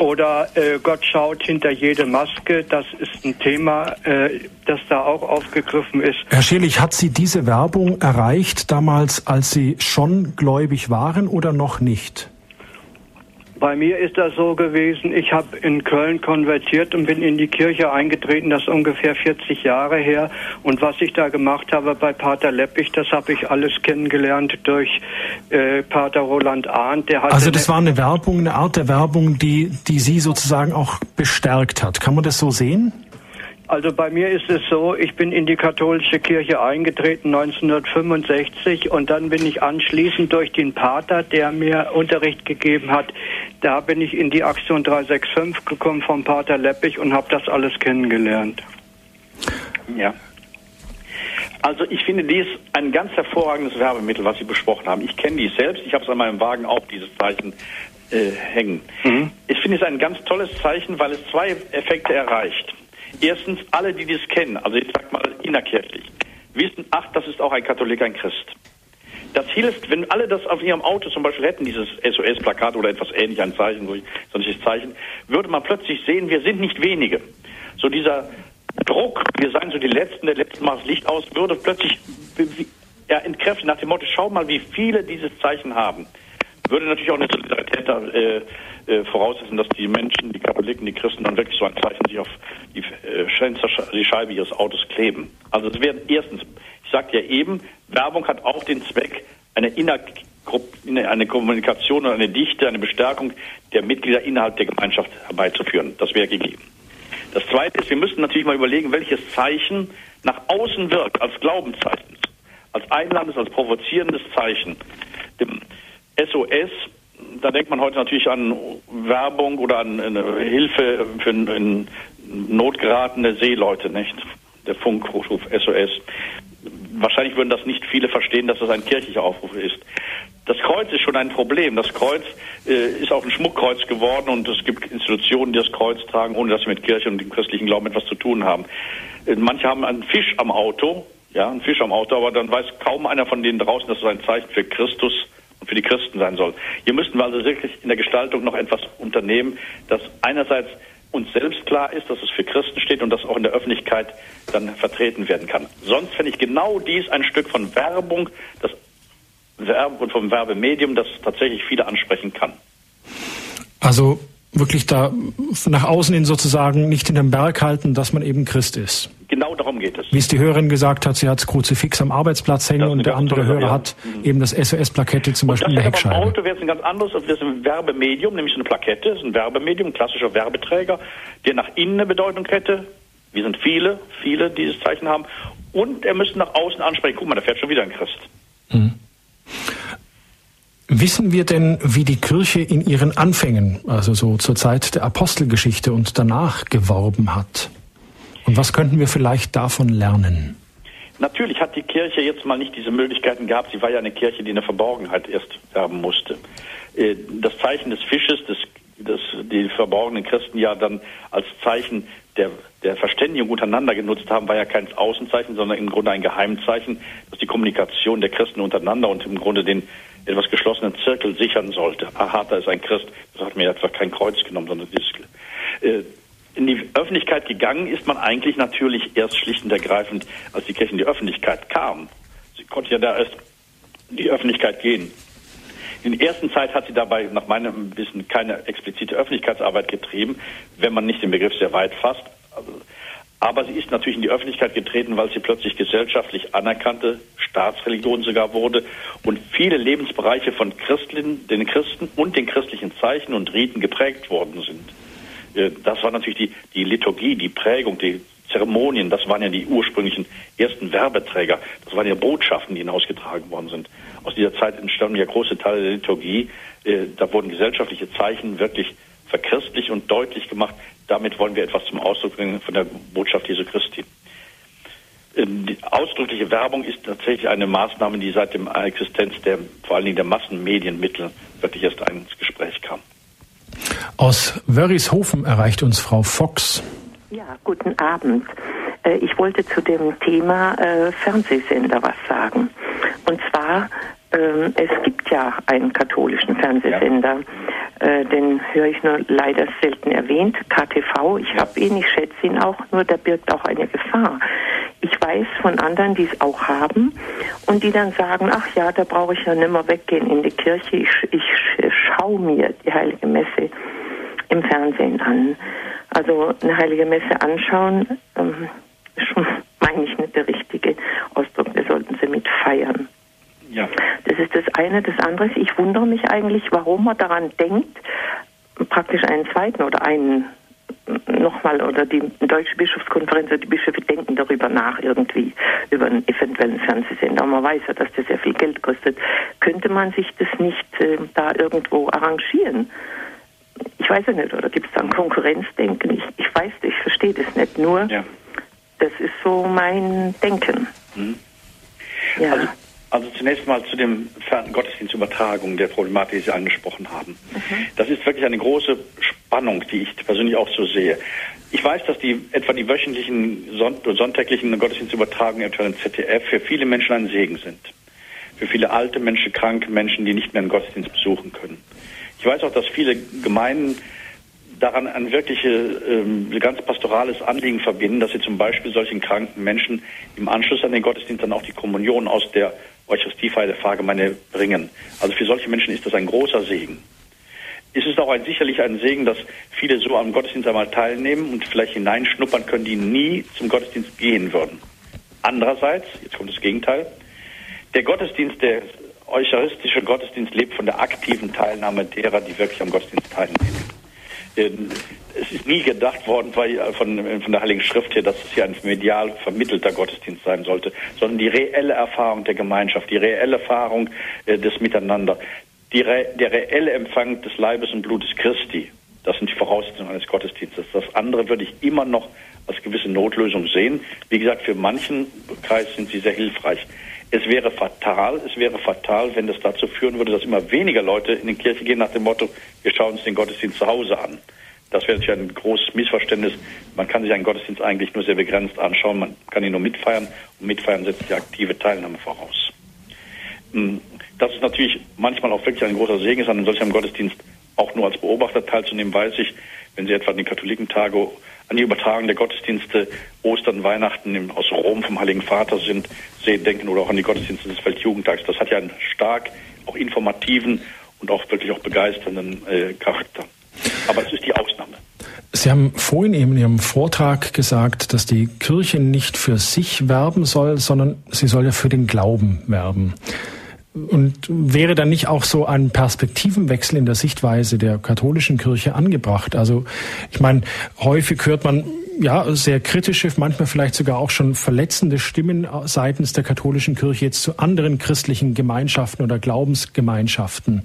Oder äh, Gott schaut hinter jede Maske. Das ist ein Thema, äh, das da auch aufgegriffen ist. Herr Schelig, hat Sie diese Werbung erreicht damals, als Sie schon gläubig waren oder noch nicht? Bei mir ist das so gewesen, ich habe in Köln konvertiert und bin in die Kirche eingetreten, das ist ungefähr 40 Jahre her. Und was ich da gemacht habe bei Pater Leppich, das habe ich alles kennengelernt durch äh, Pater Roland Arndt. Der also das war eine Werbung, eine Art der Werbung, die, die Sie sozusagen auch bestärkt hat. Kann man das so sehen? Also bei mir ist es so, ich bin in die katholische Kirche eingetreten 1965 und dann bin ich anschließend durch den Pater, der mir Unterricht gegeben hat, da bin ich in die Aktion 365 gekommen vom Pater Leppich und habe das alles kennengelernt. Ja. Also ich finde dies ein ganz hervorragendes Werbemittel, was Sie besprochen haben. Ich kenne dies selbst, ich habe es an meinem Wagen auch, dieses Zeichen äh, hängen. Mhm. Ich finde es ein ganz tolles Zeichen, weil es zwei Effekte erreicht. Erstens, alle, die das kennen, also ich sag mal innerkirchlich, wissen, ach, das ist auch ein Katholik, ein Christ. Das hilft, wenn alle das auf ihrem Auto zum Beispiel hätten, dieses SOS-Plakat oder etwas ähnlich, ein Zeichen, solches Zeichen, würde man plötzlich sehen, wir sind nicht wenige. So dieser Druck, wir seien so die Letzten, der letzten Mal das Licht aus, würde plötzlich ja, entkräften nach dem Motto, schau mal, wie viele dieses Zeichen haben. Würde natürlich auch eine Solidarität äh, äh, voraussetzen, dass die Menschen, die Katholiken, die Christen dann wirklich so ein Zeichen sich auf die, äh, die Scheibe ihres Autos kleben. Also es wäre erstens, ich sagte ja eben, Werbung hat auch den Zweck, eine eine Kommunikation und eine Dichte, eine Bestärkung der Mitglieder innerhalb der Gemeinschaft herbeizuführen. Das wäre gegeben. Das Zweite ist, wir müssen natürlich mal überlegen, welches Zeichen nach außen wirkt, als Glaubenszeichen, als einladendes, als provozierendes Zeichen. Dem SOS da denkt man heute natürlich an Werbung oder an Hilfe für in Not Seeleute, nicht? Der Funkruf SOS. Wahrscheinlich würden das nicht viele verstehen, dass das ein kirchlicher Aufruf ist. Das Kreuz ist schon ein Problem. Das Kreuz äh, ist auch ein Schmuckkreuz geworden und es gibt Institutionen, die das Kreuz tragen, ohne dass sie mit Kirche und dem christlichen Glauben etwas zu tun haben. Äh, manche haben einen Fisch am Auto, ja, einen Fisch am Auto, aber dann weiß kaum einer von denen draußen, dass es ein Zeichen für Christus für die Christen sein soll. Hier müssten wir also wirklich in der Gestaltung noch etwas unternehmen, dass einerseits uns selbst klar ist, dass es für Christen steht und das auch in der Öffentlichkeit dann vertreten werden kann. Sonst finde ich genau dies ein Stück von Werbung, das Werbung und vom Werbemedium, das tatsächlich viele ansprechen kann. Also wirklich da nach außen hin sozusagen nicht in den Berg halten, dass man eben Christ ist. Genau darum geht es. Wie es die Hörerin gesagt hat, sie hat das Kruzifix am Arbeitsplatz hängen und der andere Hörer hat mhm. eben das SOS-Plakette zum Beispiel in der Heckscheibe. Beim Auto wäre es ein ganz anderes, das ist ein Werbemedium, nämlich eine Plakette, ist ein Werbemedium, ein klassischer Werbeträger, der nach innen eine Bedeutung hätte. Wir sind viele, viele, die dieses Zeichen haben. Und er müsste nach außen ansprechen, guck mal, da fährt schon wieder ein Christ. Mhm. Wissen wir denn, wie die Kirche in ihren Anfängen, also so zur Zeit der Apostelgeschichte und danach geworben hat? Und was könnten wir vielleicht davon lernen? Natürlich hat die Kirche jetzt mal nicht diese Möglichkeiten gehabt. Sie war ja eine Kirche, die in der Verborgenheit erst werben musste. Äh, das Zeichen des Fisches, das, das die verborgenen Christen ja dann als Zeichen der, der Verständigung untereinander genutzt haben, war ja kein Außenzeichen, sondern im Grunde ein Geheimzeichen, das die Kommunikation der Christen untereinander und im Grunde den etwas geschlossenen Zirkel sichern sollte. Aha, da ist ein Christ, das hat mir etwa kein Kreuz genommen, sondern dieses äh, in die Öffentlichkeit gegangen ist man eigentlich natürlich erst schlicht und ergreifend, als die Kirche in die Öffentlichkeit kam. Sie konnte ja da erst in die Öffentlichkeit gehen. In der ersten Zeit hat sie dabei nach meinem Wissen keine explizite Öffentlichkeitsarbeit getrieben, wenn man nicht den Begriff sehr weit fasst. Also, aber sie ist natürlich in die Öffentlichkeit getreten, weil sie plötzlich gesellschaftlich anerkannte Staatsreligion sogar wurde und viele Lebensbereiche von Christen, den Christen und den christlichen Zeichen und Riten geprägt worden sind. Äh, das war natürlich die, die Liturgie, die Prägung, die Zeremonien, das waren ja die ursprünglichen ersten Werbeträger, das waren ja Botschaften, die hinausgetragen worden sind. Aus dieser Zeit entstanden ja große Teile der Liturgie, äh, da wurden gesellschaftliche Zeichen wirklich verchristlich und deutlich gemacht. Damit wollen wir etwas zum Ausdruck bringen von der Botschaft Jesu Christi. Ähm, die ausdrückliche Werbung ist tatsächlich eine Maßnahme, die seit der Existenz der, vor allen Dingen der Massenmedienmittel wirklich erst ins Gespräch kam. Aus Wörrishofen erreicht uns Frau Fox. Ja, guten Abend. Äh, ich wollte zu dem Thema äh, Fernsehsender was sagen. Und zwar, ähm, es gibt ja einen katholischen Fernsehsender, ja. Äh, den höre ich nur leider selten erwähnt, KTV. Ich habe ihn, ich schätze ihn auch, nur der birgt auch eine Gefahr. Ich weiß von anderen, die es auch haben und die dann sagen, ach ja, da brauche ich ja nimmer weggehen in die Kirche, ich, ich schaue mir die heilige Messe im Fernsehen an. Also eine heilige Messe anschauen, ähm, ist schon, meine ich, nicht der richtige Ausdruck. Wir sollten sie mit feiern. Ja. Das ist das eine. Das andere ist, ich wundere mich eigentlich, warum man daran denkt, praktisch einen zweiten oder einen nochmal oder die Deutsche Bischofskonferenz oder die Bischöfe denken darüber nach irgendwie über einen eventuellen Fernsehsender. Man weiß ja, dass das sehr viel Geld kostet. Könnte man sich das nicht äh, da irgendwo arrangieren? ich weiß ja nicht, oder gibt es da ein Konkurrenzdenken? Ich, ich weiß, ich verstehe das nicht. Nur, ja. das ist so mein Denken. Mhm. Ja. Also, also, zunächst mal zu dem Gottesdienstübertragung der Problematik, die Sie angesprochen haben. Mhm. Das ist wirklich eine große Spannung, die ich persönlich auch so sehe. Ich weiß, dass die etwa die wöchentlichen sonntäglichen Gottesdienstübertragungen etwa im ZDF für viele Menschen ein Segen sind. Für viele alte Menschen, kranke Menschen, die nicht mehr einen Gottesdienst besuchen können. Ich weiß auch, dass viele Gemeinden daran ein wirkliche, ähm, ganz pastorales Anliegen verbinden, dass sie zum Beispiel solchen kranken Menschen im Anschluss an den Gottesdienst dann auch die Kommunion aus der Eucharistiefeier der Pfarrgemeinde bringen. Also für solche Menschen ist das ein großer Segen. Es ist auch ein, sicherlich ein Segen, dass viele so am Gottesdienst einmal teilnehmen und vielleicht hineinschnuppern können, die nie zum Gottesdienst gehen würden. Andererseits, jetzt kommt das Gegenteil, der Gottesdienst, der eucharistische Gottesdienst lebt von der aktiven Teilnahme derer, die wirklich am Gottesdienst teilnehmen. Ähm, es ist nie gedacht worden von, von der Heiligen Schrift her, dass es hier ein medial vermittelter Gottesdienst sein sollte, sondern die reelle Erfahrung der Gemeinschaft, die reelle Erfahrung äh, des Miteinander, die, der reelle Empfang des Leibes und Blutes Christi. Das sind die Voraussetzungen eines Gottesdienstes. Das andere würde ich immer noch als gewisse Notlösung sehen. Wie gesagt, für manchen Kreis sind sie sehr hilfreich. Es wäre fatal, es wäre fatal, wenn das dazu führen würde, dass immer weniger Leute in die Kirche gehen nach dem Motto, wir schauen uns den Gottesdienst zu Hause an. Das wäre natürlich ein großes Missverständnis. Man kann sich einen Gottesdienst eigentlich nur sehr begrenzt anschauen. Man kann ihn nur mitfeiern und mitfeiern setzt die aktive Teilnahme voraus. Hm, das ist natürlich manchmal auch wirklich ein großer Segen, ist an solchem Gottesdienst auch nur als Beobachter teilzunehmen, weiß ich, wenn Sie etwa an die Katholikentage an die Übertragung der Gottesdienste Ostern, Weihnachten aus Rom vom Heiligen Vater sind, sehen, denken oder auch an die Gottesdienste des Weltjugendtags. Das hat ja einen stark auch informativen und auch wirklich auch begeisternden äh, Charakter. Aber es ist die Ausnahme. Sie haben vorhin eben in Ihrem Vortrag gesagt, dass die Kirche nicht für sich werben soll, sondern sie soll ja für den Glauben werben. Und wäre dann nicht auch so ein Perspektivenwechsel in der Sichtweise der katholischen Kirche angebracht? Also ich meine, häufig hört man ja sehr kritische, manchmal vielleicht sogar auch schon verletzende Stimmen seitens der katholischen Kirche jetzt zu anderen christlichen Gemeinschaften oder Glaubensgemeinschaften.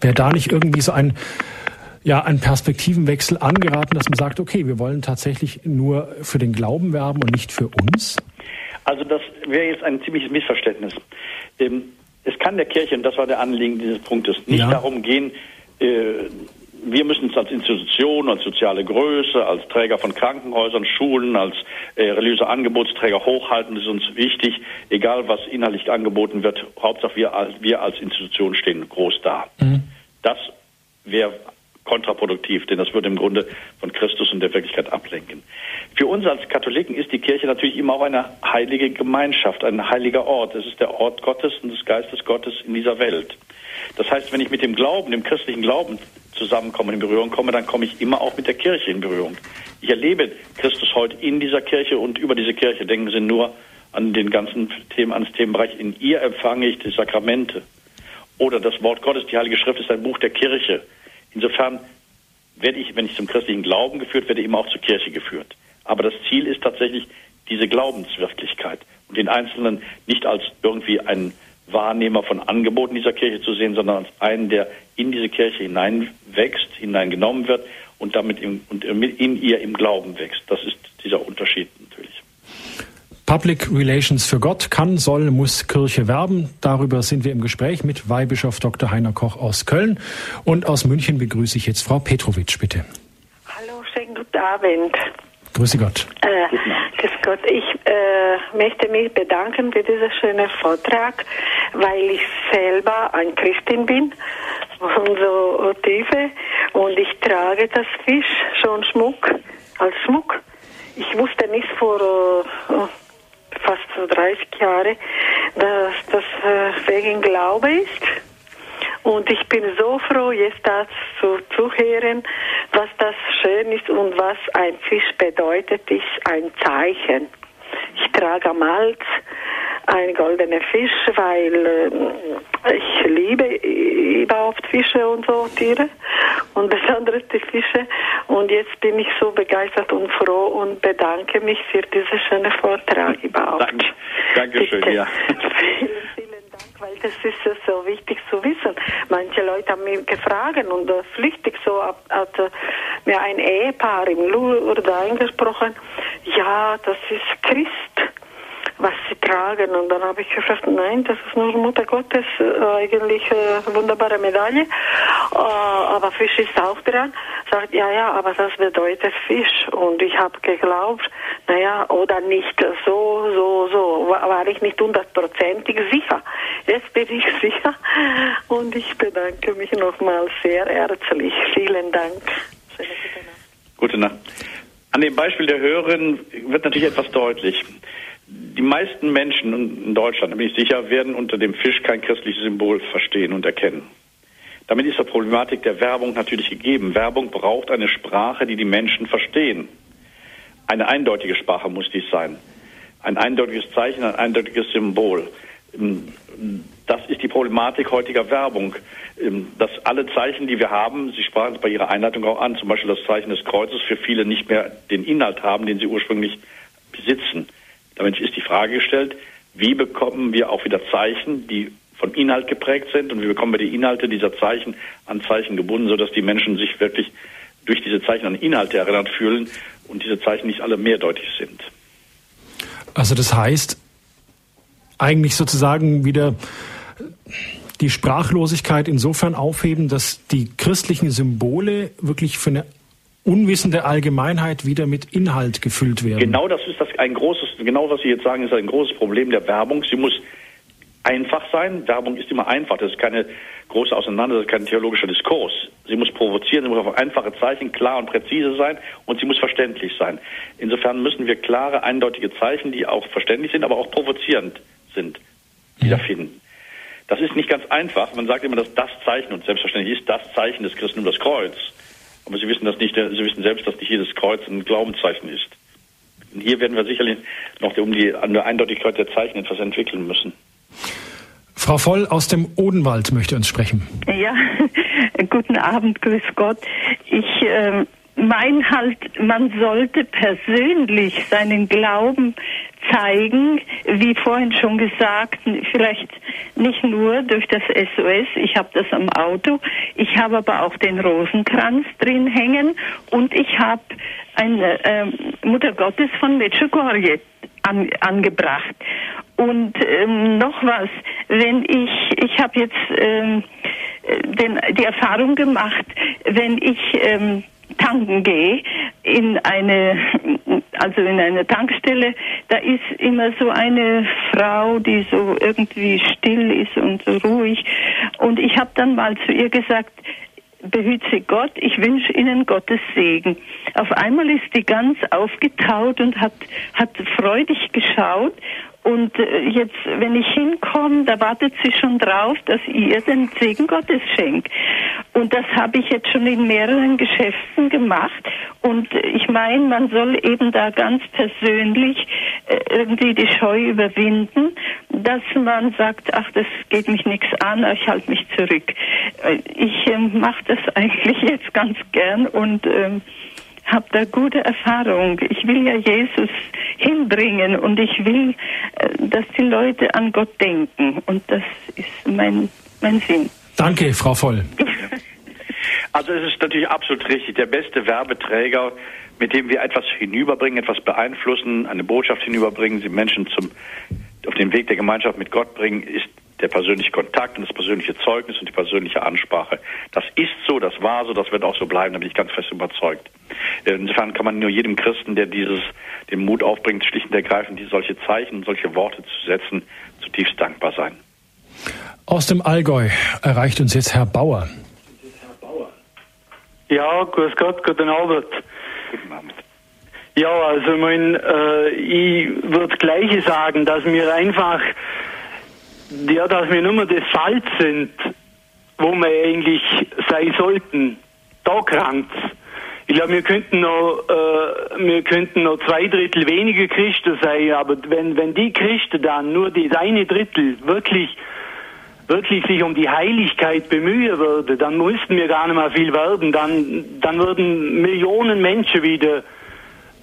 Wäre da nicht irgendwie so ein ja, ein Perspektivenwechsel angeraten, dass man sagt, okay, wir wollen tatsächlich nur für den Glauben werben und nicht für uns? Also das wäre jetzt ein ziemliches Missverständnis. Ähm, es kann der Kirche, und das war der Anliegen dieses Punktes, nicht ja. darum gehen, äh, wir müssen es als Institution, als soziale Größe, als Träger von Krankenhäusern, Schulen, als äh, religiöse Angebotsträger hochhalten. Das ist uns wichtig, egal was inhaltlich angeboten wird. Hauptsache wir als, wir als Institution stehen groß da. Mhm. Das wäre kontraproduktiv, denn das würde im Grunde von Christus und der Wirklichkeit ablenken. Für uns als Katholiken ist die Kirche natürlich immer auch eine heilige Gemeinschaft, ein heiliger Ort. Es ist der Ort Gottes und des Geistes Gottes in dieser Welt. Das heißt, wenn ich mit dem Glauben, dem christlichen Glauben zusammenkomme, in Berührung komme, dann komme ich immer auch mit der Kirche in Berührung. Ich erlebe Christus heute in dieser Kirche und über diese Kirche. Denken Sie nur an den ganzen Themen, ans Themenbereich. In ihr empfange ich die Sakramente. Oder das Wort Gottes, die Heilige Schrift ist ein Buch der Kirche. Insofern werde ich, wenn ich zum christlichen Glauben geführt werde, immer auch zur Kirche geführt. Aber das Ziel ist tatsächlich diese Glaubenswirklichkeit und den Einzelnen nicht als irgendwie ein Wahrnehmer von Angeboten dieser Kirche zu sehen, sondern als einen, der in diese Kirche hineinwächst, hineingenommen wird und damit im, und in ihr im Glauben wächst. Das ist dieser Unterschied. Public Relations für Gott kann, soll, muss Kirche werben. Darüber sind wir im Gespräch mit Weihbischof Dr. Heiner Koch aus Köln. Und aus München begrüße ich jetzt Frau Petrovic, bitte. Hallo, schönen guten Abend. Grüße Gott. Äh, grüß Gott. Ich äh, möchte mich bedanken für diesen schönen Vortrag, weil ich selber ein Christin bin und so tiefe und ich trage das Fisch schon Schmuck als Schmuck. Ich wusste nicht vor äh, fast so 30 Jahre, dass das äh, wegen Glaube ist. Und ich bin so froh, jetzt das zu, zu hören, was das schön ist und was ein Fisch bedeutet, ist ein Zeichen. Ich trage am Hals ein goldener Fisch, weil äh, ich liebe überhaupt Fische und so Tiere und besonders die Fische. Und jetzt bin ich so begeistert und froh und bedanke mich für diesen schönen Vortrag überhaupt. Dank, Dankeschön, Bitte. ja. Vielen, vielen Dank, weil das ist so wichtig zu wissen. Manche Leute haben mich gefragt und äh, flüchtig so hat, hat äh, mir ein Ehepaar im Lourdes angesprochen, ja, das ist Christ was sie tragen. Und dann habe ich gefragt, nein, das ist nur Mutter Gottes, äh, eigentlich äh, wunderbare Medaille. Äh, aber Fisch ist auch dran. Sagt, ja, ja, aber das bedeutet Fisch. Und ich habe geglaubt, naja, oder nicht so, so, so. War, war ich nicht hundertprozentig sicher. Jetzt bin ich sicher. Und ich bedanke mich nochmal sehr herzlich. Vielen Dank. Schöne gute Nacht. Gute Nacht. An dem Beispiel der Hörerin wird natürlich etwas deutlich. Die meisten Menschen in Deutschland, da bin ich sicher, werden unter dem Fisch kein christliches Symbol verstehen und erkennen. Damit ist die Problematik der Werbung natürlich gegeben. Werbung braucht eine Sprache, die die Menschen verstehen. Eine eindeutige Sprache muss dies sein. Ein eindeutiges Zeichen, ein eindeutiges Symbol. Das ist die Problematik heutiger Werbung, dass alle Zeichen, die wir haben, Sie sprachen es bei Ihrer Einleitung auch an, zum Beispiel das Zeichen des Kreuzes, für viele nicht mehr den Inhalt haben, den sie ursprünglich besitzen. Damit ist die Frage gestellt, wie bekommen wir auch wieder Zeichen, die vom Inhalt geprägt sind und wie bekommen wir die Inhalte dieser Zeichen an Zeichen gebunden, sodass die Menschen sich wirklich durch diese Zeichen an Inhalte erinnert fühlen und diese Zeichen nicht alle mehrdeutig sind. Also das heißt, eigentlich sozusagen wieder die Sprachlosigkeit insofern aufheben, dass die christlichen Symbole wirklich für eine unwissende Allgemeinheit wieder mit Inhalt gefüllt werden. Genau das ist das ein großes, genau was Sie jetzt sagen, ist ein großes Problem der Werbung. Sie muss einfach sein. Werbung ist immer einfach. Das ist keine große Auseinandersetzung, kein theologischer Diskurs. Sie muss provozieren, sie muss auf einfache Zeichen klar und präzise sein und sie muss verständlich sein. Insofern müssen wir klare, eindeutige Zeichen, die auch verständlich sind, aber auch provozierend sind, wiederfinden. Das ist nicht ganz einfach. Man sagt immer, dass das Zeichen, und selbstverständlich ist das Zeichen des Christen das Kreuz. Aber Sie wissen das nicht, Sie wissen selbst, dass nicht jedes Kreuz ein Glaubenszeichen ist. Und hier werden wir sicherlich noch um die an der Eindeutigkeit der Zeichen etwas entwickeln müssen. Frau Voll aus dem Odenwald möchte uns sprechen. Ja, guten Abend, grüß Gott. Ich äh, mein halt, man sollte persönlich seinen Glauben zeigen, wie vorhin schon gesagt, vielleicht nicht nur durch das SOS, ich habe das am Auto, ich habe aber auch den Rosenkranz drin hängen und ich habe eine äh, Mutter Gottes von Medjugorje an, angebracht. Und ähm, noch was, wenn ich, ich habe jetzt ähm, den, die Erfahrung gemacht, wenn ich ähm, tanken gehe in eine also in eine Tankstelle da ist immer so eine Frau die so irgendwie still ist und so ruhig und ich habe dann mal zu ihr gesagt behüte Gott, ich wünsche Ihnen Gottes Segen. Auf einmal ist die ganz aufgetaut und hat, hat freudig geschaut und äh, jetzt, wenn ich hinkomme, da wartet sie schon drauf, dass ihr den Segen Gottes schenkt. Und das habe ich jetzt schon in mehreren Geschäften gemacht. Und ich meine, man soll eben da ganz persönlich äh, irgendwie die Scheu überwinden, dass man sagt, ach, das geht mich nichts an, ich halte mich zurück. Äh, ich äh, mache das eigentlich jetzt ganz gern und ähm, habe da gute Erfahrung. Ich will ja Jesus hinbringen und ich will, äh, dass die Leute an Gott denken. Und das ist mein, mein Sinn. Danke, Frau Voll. Also es ist natürlich absolut richtig. Der beste Werbeträger, mit dem wir etwas hinüberbringen, etwas beeinflussen, eine Botschaft hinüberbringen, sie Menschen zum, auf den Weg der Gemeinschaft mit Gott bringen, ist der persönliche Kontakt und das persönliche Zeugnis und die persönliche Ansprache. Das ist so, das war so, das wird auch so bleiben, da bin ich ganz fest überzeugt. Insofern kann man nur jedem Christen, der dieses, den Mut aufbringt, schlicht und ergreifend, die solche Zeichen und solche Worte zu setzen, zutiefst dankbar sein. Aus dem Allgäu erreicht uns jetzt Herr Bauer. Ja, grüß Gott, guten Abend. Guten Abend. Ja, also mein, äh, ich würde das Gleiche sagen, dass wir einfach ja, dass wir nur das Salz sind, wo wir eigentlich sein sollten. Da krankt Ich glaube, wir könnten noch, äh, wir könnten noch zwei Drittel weniger Christen sein, aber wenn, wenn die Christen dann nur das eine Drittel wirklich, wirklich sich um die Heiligkeit bemühen würden, dann müssten wir gar nicht mehr viel werden, dann, dann würden Millionen Menschen wieder,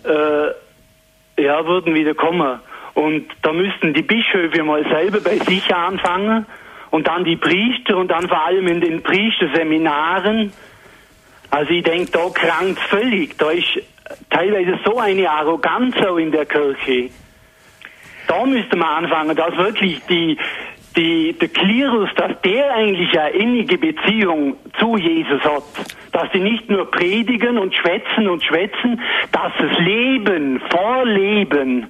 äh, ja, würden wieder kommen. Und da müssten die Bischöfe mal selber bei sich anfangen und dann die Priester und dann vor allem in den Priesterseminaren. Also ich denke, da krankt völlig. Da ist teilweise so eine Arroganz auch in der Kirche. Da müsste man anfangen, dass wirklich die, die, der Klerus, dass der eigentlich eine innige Beziehung zu Jesus hat. Dass die nicht nur predigen und schwätzen und schwätzen, dass das Leben, Vorleben,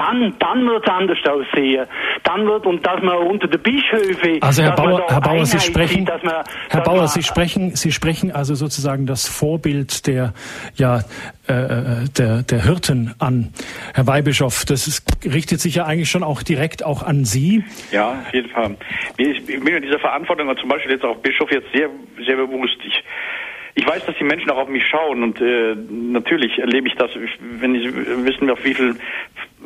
dann, dann wird es anders aussehen. Dann wird, und dass man unter den Bischöfen. Also Herr Bauer, Herr Bauer, Sie sprechen, sieht, man, Herr Bauer, Sie sprechen, Sie sprechen also sozusagen das Vorbild der, ja, äh, äh, der, der Hirten an. Herr Weihbischof, das ist, richtet sich ja eigentlich schon auch direkt auch an Sie. Ja, auf jeden Fall. Ich bin mir dieser Verantwortung, zum Beispiel jetzt auch Bischof jetzt sehr, sehr bewusst. Ich, ich weiß, dass die Menschen auch auf mich schauen und äh, natürlich erlebe ich das, wenn Sie wissen, auf wie viel,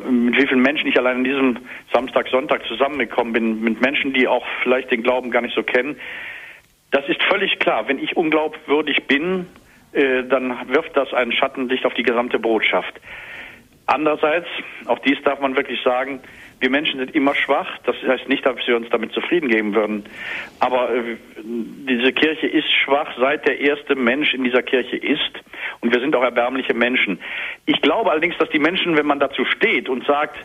mit wie vielen Menschen ich allein an diesem Samstag, Sonntag zusammengekommen bin, mit Menschen, die auch vielleicht den Glauben gar nicht so kennen. Das ist völlig klar. Wenn ich unglaubwürdig bin, äh, dann wirft das ein Schattenlicht auf die gesamte Botschaft. Andererseits, auch dies darf man wirklich sagen, wir Menschen sind immer schwach. Das heißt nicht, dass wir uns damit zufrieden geben würden. Aber äh, diese Kirche ist schwach, seit der erste Mensch in dieser Kirche ist. Und wir sind auch erbärmliche Menschen. Ich glaube allerdings, dass die Menschen, wenn man dazu steht und sagt,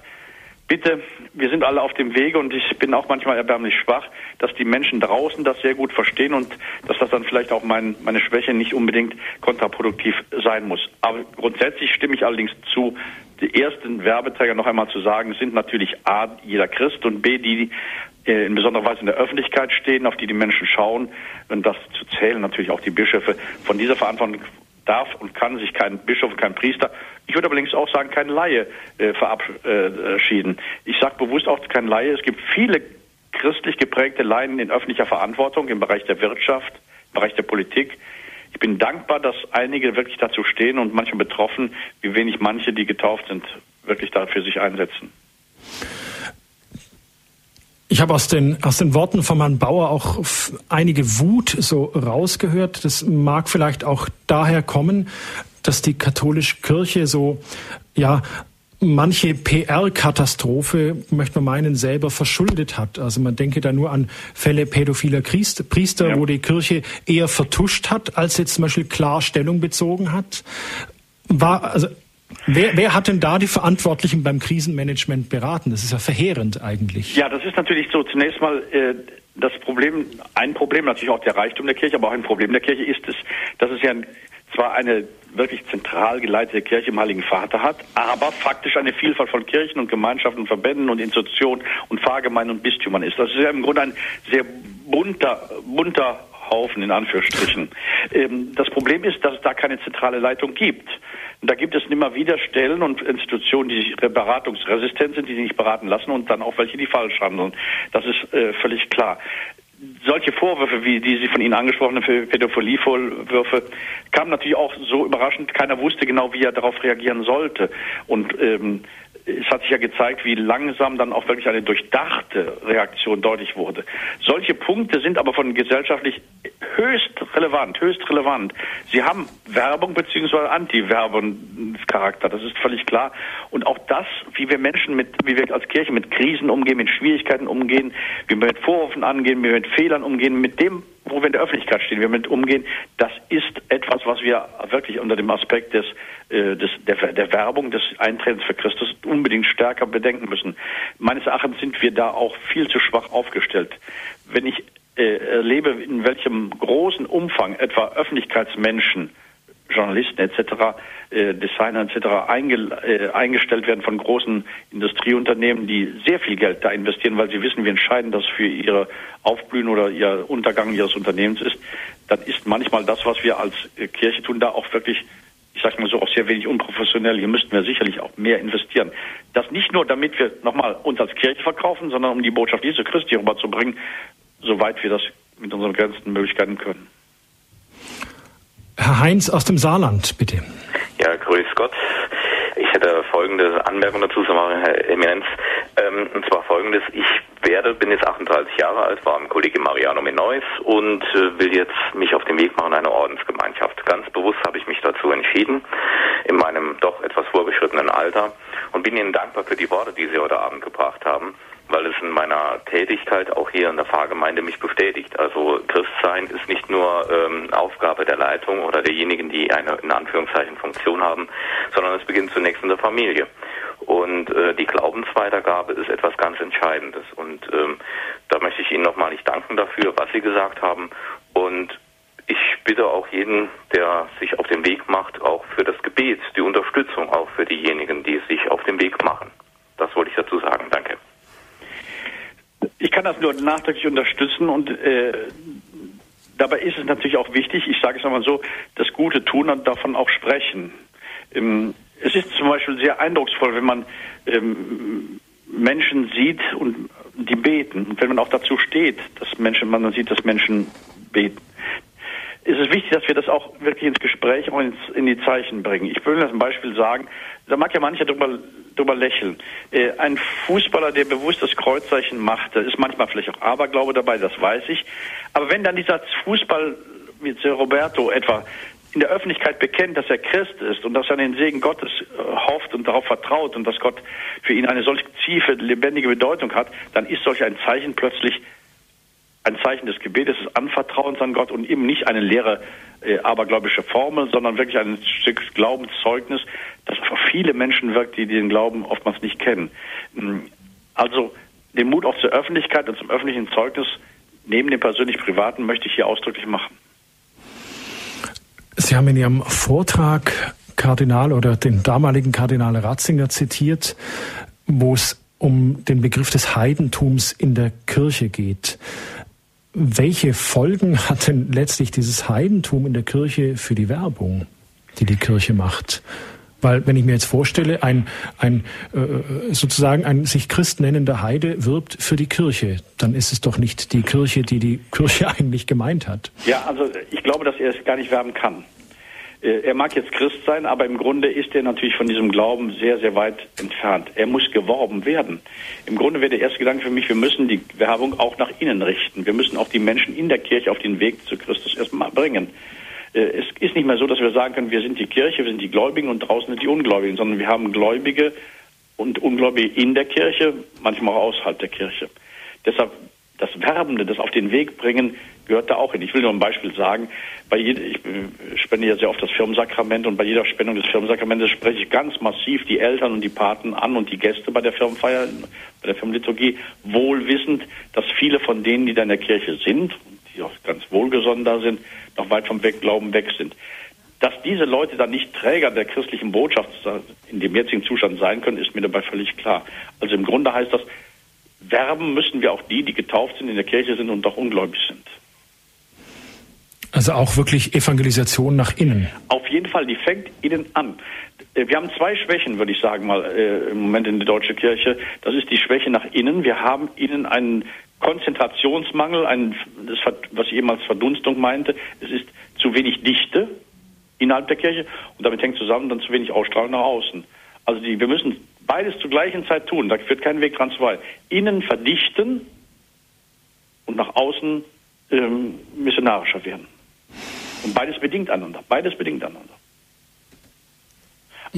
bitte, wir sind alle auf dem Wege und ich bin auch manchmal erbärmlich schwach, dass die Menschen draußen das sehr gut verstehen und dass das dann vielleicht auch mein, meine Schwäche nicht unbedingt kontraproduktiv sein muss. Aber grundsätzlich stimme ich allerdings zu, die ersten Werbeträger noch einmal zu sagen, sind natürlich A, jeder Christ und B, die äh, in besonderer Weise in der Öffentlichkeit stehen, auf die die Menschen schauen und das zu zählen natürlich auch die Bischöfe. Von dieser Verantwortung darf und kann sich kein Bischof, kein Priester, ich würde allerdings auch sagen, kein Laie äh, verabschieden. Ich sage bewusst auch kein Laie. Es gibt viele christlich geprägte Laien in öffentlicher Verantwortung im Bereich der Wirtschaft, im Bereich der Politik. Ich bin dankbar, dass einige wirklich dazu stehen und manchmal betroffen, wie wenig manche, die getauft sind, wirklich dafür sich einsetzen. Ich habe aus den, aus den Worten von Herrn Bauer auch einige Wut so rausgehört. Das mag vielleicht auch daher kommen, dass die katholische Kirche so, ja, manche PR-Katastrophe, möchte man meinen, selber verschuldet hat. Also man denke da nur an Fälle pädophiler Priester, ja. wo die Kirche eher vertuscht hat, als jetzt zum Beispiel klar Stellung bezogen hat. War, also Wer, wer hat denn da die Verantwortlichen beim Krisenmanagement beraten? Das ist ja verheerend eigentlich. Ja, das ist natürlich so. Zunächst mal äh, das Problem, ein Problem natürlich auch der Reichtum der Kirche, aber auch ein Problem der Kirche ist es, dass es ja zwar eine wirklich zentral geleitete Kirche im Heiligen Vater hat, aber faktisch eine Vielfalt von Kirchen und Gemeinschaften, Verbänden und Institutionen und Pfarrgemeinden und Bistümern ist. Das ist ja im Grunde ein sehr bunter, bunter Misthaufen in Anführungsstrichen. Ähm, das Problem ist, dass es da keine zentrale Leitung gibt. Und da gibt es immer wieder Stellen und Institutionen, die beratungsresistent sind, die sich nicht beraten lassen und dann auch welche, die falsch handeln. Das ist äh, völlig klar solche Vorwürfe, wie die Sie von Ihnen angesprochenen Pädophilievorwürfe, kamen natürlich auch so überraschend. Keiner wusste genau, wie er darauf reagieren sollte. Und ähm, es hat sich ja gezeigt, wie langsam dann auch wirklich eine durchdachte Reaktion deutlich wurde. Solche Punkte sind aber von gesellschaftlich höchst relevant, höchst relevant. Sie haben Werbung bzw. Anti-Werbung-Charakter, das ist völlig klar. Und auch das, wie wir Menschen mit, wie wir als Kirche mit Krisen umgehen, mit Schwierigkeiten umgehen, wie wir mit Vorwürfen angehen, wie wir mit Fehlern umgehen, mit dem wo wir in der Öffentlichkeit stehen, wie wir mit umgehen, das ist etwas, was wir wirklich unter dem Aspekt des, des, der, der Werbung des Eintretens für Christus unbedingt stärker bedenken müssen. Meines Erachtens sind wir da auch viel zu schwach aufgestellt. Wenn ich äh, erlebe, in welchem großen Umfang etwa Öffentlichkeitsmenschen Journalisten etc., äh, Designer etc. Einge, äh, eingestellt werden von großen Industrieunternehmen, die sehr viel Geld da investieren, weil sie wissen, wie entscheidend das für ihre Aufblühen oder ihr Untergang ihres Unternehmens ist, dann ist manchmal das, was wir als äh, Kirche tun, da auch wirklich ich sage mal so, auch sehr wenig unprofessionell. Hier müssten wir sicherlich auch mehr investieren. Das nicht nur, damit wir nochmal uns als Kirche verkaufen, sondern um die Botschaft Jesu Christi rüberzubringen, soweit wir das mit unseren begrenzten Möglichkeiten können. Herr Heinz aus dem Saarland, bitte. Ja, grüß Gott. Ich hätte folgende Anmerkung dazu zu machen, Herr Eminenz. Ähm, und zwar folgendes. Ich werde, bin jetzt 38 Jahre alt, war im Kollege Mariano Menois und äh, will jetzt mich auf den Weg machen, eine Ordensgemeinschaft. Ganz bewusst habe ich mich dazu entschieden, in meinem doch etwas vorgeschrittenen Alter und bin Ihnen dankbar für die Worte, die Sie heute Abend gebracht haben weil es in meiner Tätigkeit auch hier in der Pfarrgemeinde mich bestätigt. Also Christsein ist nicht nur ähm, Aufgabe der Leitung oder derjenigen, die eine in Anführungszeichen Funktion haben, sondern es beginnt zunächst in der Familie. Und äh, die Glaubensweitergabe ist etwas ganz Entscheidendes. Und ähm, da möchte ich Ihnen nochmalig danken dafür, was Sie gesagt haben. Und ich bitte auch jeden, der sich auf den Weg macht, auch für das Gebet, die Unterstützung auch für diejenigen, die sich auf den Weg machen. Das wollte ich dazu sagen. Danke. Ich kann das nur nachträglich unterstützen und äh, dabei ist es natürlich auch wichtig, ich sage es nochmal so, das Gute tun und davon auch sprechen. Ähm, es ist zum Beispiel sehr eindrucksvoll, wenn man ähm, Menschen sieht und die beten und wenn man auch dazu steht, dass Menschen, man sieht, dass Menschen beten. Es ist wichtig, dass wir das auch wirklich ins Gespräch und in die Zeichen bringen. Ich will das ein Beispiel sagen. Da mag ja mancher drüber drüber lächeln. Äh, ein Fußballer, der bewusst das Kreuzzeichen macht, da ist manchmal vielleicht auch Aberglaube dabei, das weiß ich. Aber wenn dann dieser Fußball wie Roberto etwa in der Öffentlichkeit bekennt, dass er Christ ist und dass er den Segen Gottes äh, hofft und darauf vertraut und dass Gott für ihn eine solch tiefe, lebendige Bedeutung hat, dann ist solch ein Zeichen plötzlich ein Zeichen des Gebetes, des Anvertrauens an Gott und eben nicht eine leere äh, abergläubische Formel, sondern wirklich ein Stück Glaubenszeugnis, das für viele Menschen wirkt, die den Glauben oftmals nicht kennen. Mm, also den Mut auch zur Öffentlichkeit und zum öffentlichen Zeugnis neben dem persönlich-privaten möchte ich hier ausdrücklich machen. Sie haben in Ihrem Vortrag Kardinal oder den damaligen Kardinal Ratzinger zitiert, wo es um den Begriff des Heidentums in der Kirche geht. Welche Folgen hat denn letztlich dieses Heidentum in der Kirche für die Werbung, die die Kirche macht? Weil wenn ich mir jetzt vorstelle, ein, ein äh, sozusagen ein sich Christ nennender Heide wirbt für die Kirche, dann ist es doch nicht die Kirche, die die Kirche eigentlich gemeint hat. Ja, also ich glaube, dass er es gar nicht werben kann. Äh, er mag jetzt Christ sein, aber im Grunde ist er natürlich von diesem Glauben sehr, sehr weit entfernt. Er muss geworben werden. Im Grunde wäre der erste Gedanke für mich, wir müssen die Werbung auch nach innen richten. Wir müssen auch die Menschen in der Kirche auf den Weg zu Christus erstmal bringen. Äh, es ist nicht mehr so, dass wir sagen können, wir sind die Kirche, wir sind die Gläubigen und draußen sind die Ungläubigen, sondern wir haben Gläubige und Ungläubige in der Kirche, manchmal auch außerhalb der Kirche. Deshalb das Werbende, das auf den Weg bringen, gehört da auch hin. Ich will nur ein Beispiel sagen. Bei jeder, ich spende ja sehr oft das Firmensakrament und bei jeder Spendung des Firmensakramentes spreche ich ganz massiv die Eltern und die Paten an und die Gäste bei der Firmenfeier, bei der Firmenliturgie, wohlwissend, dass viele von denen, die da in der Kirche sind, die auch ganz wohlgesonnen da sind, noch weit vom Wegglauben weg sind. Dass diese Leute dann nicht Träger der christlichen Botschaft in dem jetzigen Zustand sein können, ist mir dabei völlig klar. Also im Grunde heißt das, werben müssen wir auch die, die getauft sind, in der Kirche sind und doch ungläubig sind. Also auch wirklich Evangelisation nach innen. Auf jeden Fall, die fängt innen an. Äh, wir haben zwei Schwächen, würde ich sagen mal, äh, im Moment in der deutschen Kirche. Das ist die Schwäche nach innen. Wir haben innen einen Konzentrationsmangel, ein, das, was ich eben als Verdunstung meinte. Es ist zu wenig Dichte innerhalb der Kirche und damit hängt zusammen dann zu wenig Ausstrahlung nach außen. Also die, wir müssen beides zur gleichen Zeit tun. Da führt kein Weg dran vorbei. Innen verdichten und nach außen ähm, missionarischer werden. Und beides bedingt einander. Beides bedingt einander.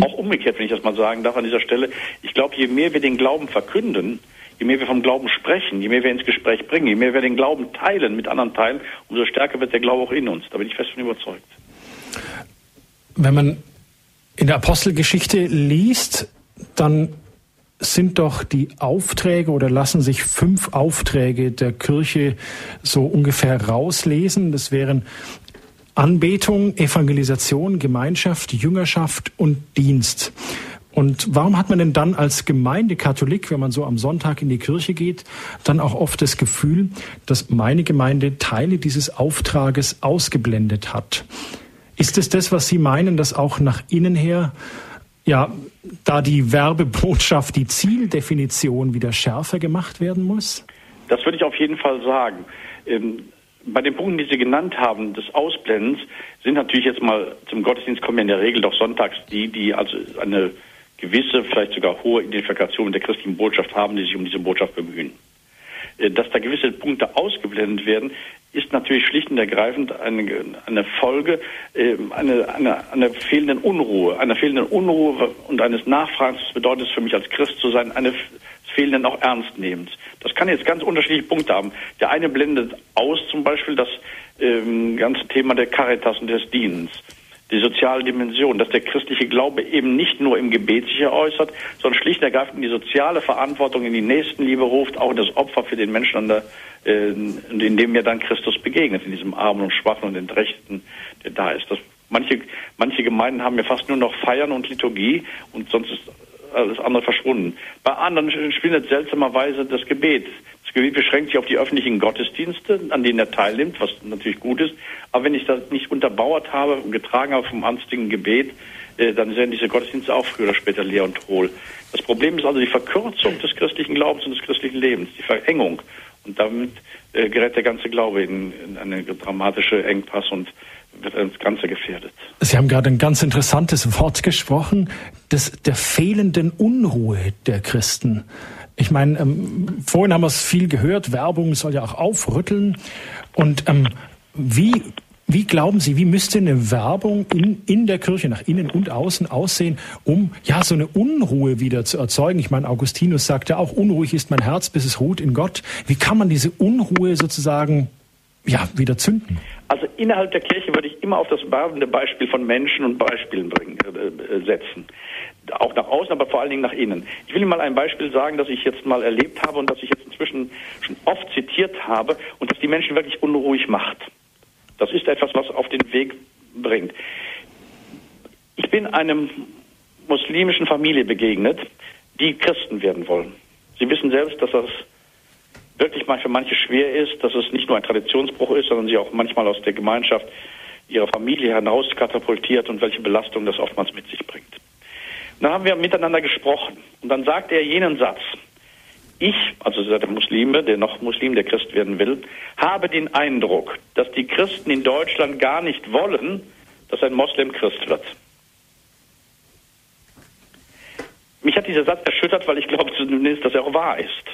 Auch umgekehrt, wenn ich das mal sagen darf an dieser Stelle. Ich glaube, je mehr wir den Glauben verkünden, je mehr wir vom Glauben sprechen, je mehr wir ins Gespräch bringen, je mehr wir den Glauben teilen mit anderen teilen, umso stärker wird der Glaube auch in uns. Da bin ich fest von überzeugt. Wenn man in der Apostelgeschichte liest, dann sind doch die Aufträge oder lassen sich fünf Aufträge der Kirche so ungefähr rauslesen. Das wären Anbetung, Evangelisation, Gemeinschaft, Jüngerschaft und Dienst. Und warum hat man denn dann als Gemeindekatholik, wenn man so am Sonntag in die Kirche geht, dann auch oft das Gefühl, dass meine Gemeinde Teile dieses Auftrages ausgeblendet hat? Ist es das, was Sie meinen, dass auch nach innen her, ja, da die Werbebotschaft, die Zieldefinition wieder schärfer gemacht werden muss? Das würde ich auf jeden Fall sagen. Ähm, bei den Punkten, die Sie genannt haben, des Ausblendens, sind natürlich jetzt mal zum Gottesdienst kommen ja in der Regel doch sonntags die, die also eine gewisse, vielleicht sogar hohe Identifikation mit der christlichen Botschaft haben, die sich um diese Botschaft bemühen. Äh, dass da gewisse Punkte ausgeblendet werden, ist natürlich schlicht und ergreifend eine, eine Folge äh, eine, eine, einer fehlenden Unruhe, einer fehlenden Unruhe und eines Nachfragens. Das bedeutet es für mich als Christ zu sein, eines fehlenden auch Ernstnehmens. Das kann jetzt ganz unterschiedliche Punkte haben. Der eine blendet aus zum Beispiel das ähm, ganze Thema der Caritas und des Dienstes die soziale Dimension, dass der christliche Glaube eben nicht nur im Gebet sich äußert, sondern schlicht und ergreifend in die soziale Verantwortung, in die Nächstenliebe ruft, auch das Opfer für den Menschen, der, äh, in dem mir dann Christus begegnet, in diesem Armen und Schwachen und Entrechten, der da ist. Das, manche, manche Gemeinden haben ja fast nur noch Feiern und Liturgie und sonst ist alles andere verschwunden. Bei anderen spielt seltsamerweise das Gebet das beschränkt sich auf die öffentlichen Gottesdienste, an denen er teilnimmt, was natürlich gut ist. Aber wenn ich das nicht unterbauert habe und getragen habe vom anstigen Gebet, äh, dann werden diese Gottesdienste auch früher oder später leer und hohl. Das Problem ist also die Verkürzung des christlichen Glaubens und des christlichen Lebens, die Verengung. Und damit äh, gerät der ganze Glaube in, in eine dramatische Engpass und wird das Ganze gefährdet. Sie haben gerade ein ganz interessantes Wort gesprochen, das der fehlenden Unruhe der Christen. Ich meine, ähm, vorhin haben wir es viel gehört, Werbung soll ja auch aufrütteln. Und ähm, wie, wie glauben Sie, wie müsste eine Werbung in, in der Kirche nach innen und außen aussehen, um ja so eine Unruhe wieder zu erzeugen? Ich meine, Augustinus sagt ja auch, unruhig ist mein Herz, bis es ruht in Gott. Wie kann man diese Unruhe sozusagen ja, wieder zünden? Also innerhalb der Kirche würde ich immer auf das werbende Beispiel von Menschen und Beispielen bringen, äh, äh setzen auch nach außen, aber vor allen Dingen nach innen. Ich will Ihnen mal ein Beispiel sagen, das ich jetzt mal erlebt habe und das ich jetzt inzwischen schon oft zitiert habe und das die Menschen wirklich unruhig macht. Das ist etwas, was auf den Weg bringt. Ich bin einem muslimischen Familie begegnet, die Christen werden wollen. Sie wissen selbst, dass das wirklich mal für manche schwer ist, dass es nicht nur ein Traditionsbruch ist, sondern sie auch manchmal aus der Gemeinschaft ihrer Familie hinaus katapultiert und welche Belastung das oftmals mit sich bringt. Dann haben wir miteinander gesprochen. Und dann sagte er jenen Satz. Ich, also der Muslime, der noch Muslim, der Christ werden will, habe den Eindruck, dass die Christen in Deutschland gar nicht wollen, dass ein Moslem Christ wird. Mich hat dieser Satz erschüttert, weil ich glaube zumindest, dass er auch wahr ist.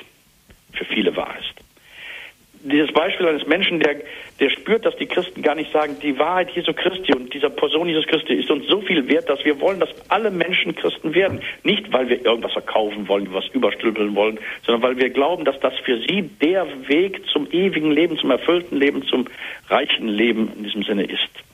Für viele wahr ist dieses Beispiel eines Menschen, der, der spürt, dass die Christen gar nicht sagen, die Wahrheit Jesu Christi und dieser Person Jesus Christi ist uns so viel wert, dass wir wollen, dass alle Menschen Christen werden. Nicht, weil wir irgendwas verkaufen wollen, was überstülpeln wollen, sondern weil wir glauben, dass das für sie der Weg zum ewigen Leben, zum erfüllten Leben, zum reichen Leben in diesem Sinne ist.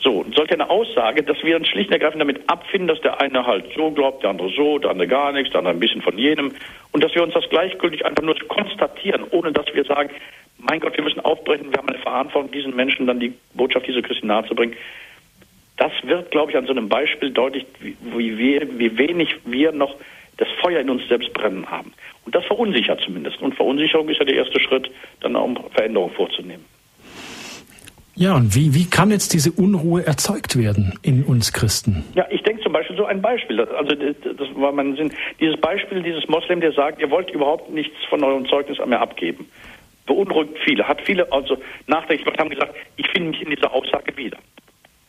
So, und solche eine Aussage, dass wir uns schlicht und ergreifend damit abfinden, dass der eine halt so glaubt, der andere so, der andere gar nichts, der andere ein bisschen von jenem und dass wir uns das gleichgültig einfach nur konstatieren, ohne dass wir sagen, mein Gott, wir müssen aufbrechen, wir haben eine Verantwortung, diesen Menschen dann die Botschaft Jesu Christi nahezubringen. Das wird, glaube ich, an so einem Beispiel deutlich, wie, wir, wie wenig wir noch das Feuer in uns selbst brennen haben. Und das verunsichert zumindest. Und Verunsicherung ist ja der erste Schritt, dann auch um Veränderungen vorzunehmen. Ja, und wie, wie kann jetzt diese Unruhe erzeugt werden in uns Christen? Ja, ich denke zum Beispiel so ein Beispiel. Also das, war mein Sinn. Dieses Beispiel, dieses Moslem, der sagt, ihr wollt überhaupt nichts von eurem Zeugnis mehr abgeben. Beunruhigt viele, hat viele also nachdenklich gemacht, haben gesagt, ich finde mich in dieser Aussage wieder.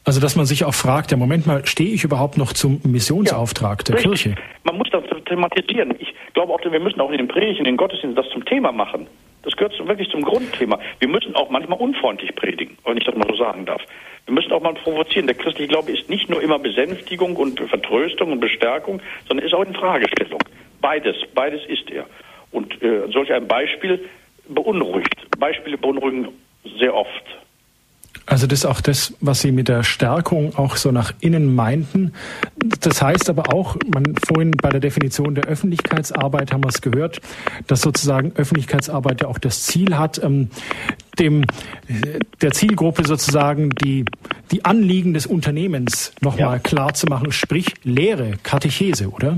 Also dass man sich auch fragt, ja Moment mal, stehe ich überhaupt noch zum Missionsauftrag ja, der richtig. Kirche? Man muss das thematisieren. Ich glaube auch, wir müssen auch in den Predigten, in den Gottesdiensten das zum Thema machen. Das gehört wirklich zum Grundthema. Wir müssen auch manchmal unfreundlich predigen, wenn ich das mal so sagen darf. Wir müssen auch mal provozieren. Der christliche Glaube ist nicht nur immer Besänftigung und Vertröstung und Bestärkung, sondern ist auch in Fragestellung. Beides, beides ist er. Und äh, solch ein Beispiel beunruhigt. Beispiele beunruhigen sehr oft. Also das ist auch das, was Sie mit der Stärkung auch so nach innen meinten. Das heißt aber auch, man vorhin bei der Definition der Öffentlichkeitsarbeit haben wir es gehört, dass sozusagen Öffentlichkeitsarbeit ja auch das Ziel hat, ähm, dem der Zielgruppe sozusagen die die Anliegen des Unternehmens nochmal ja. klar zu machen, sprich Lehre, Katechese, oder?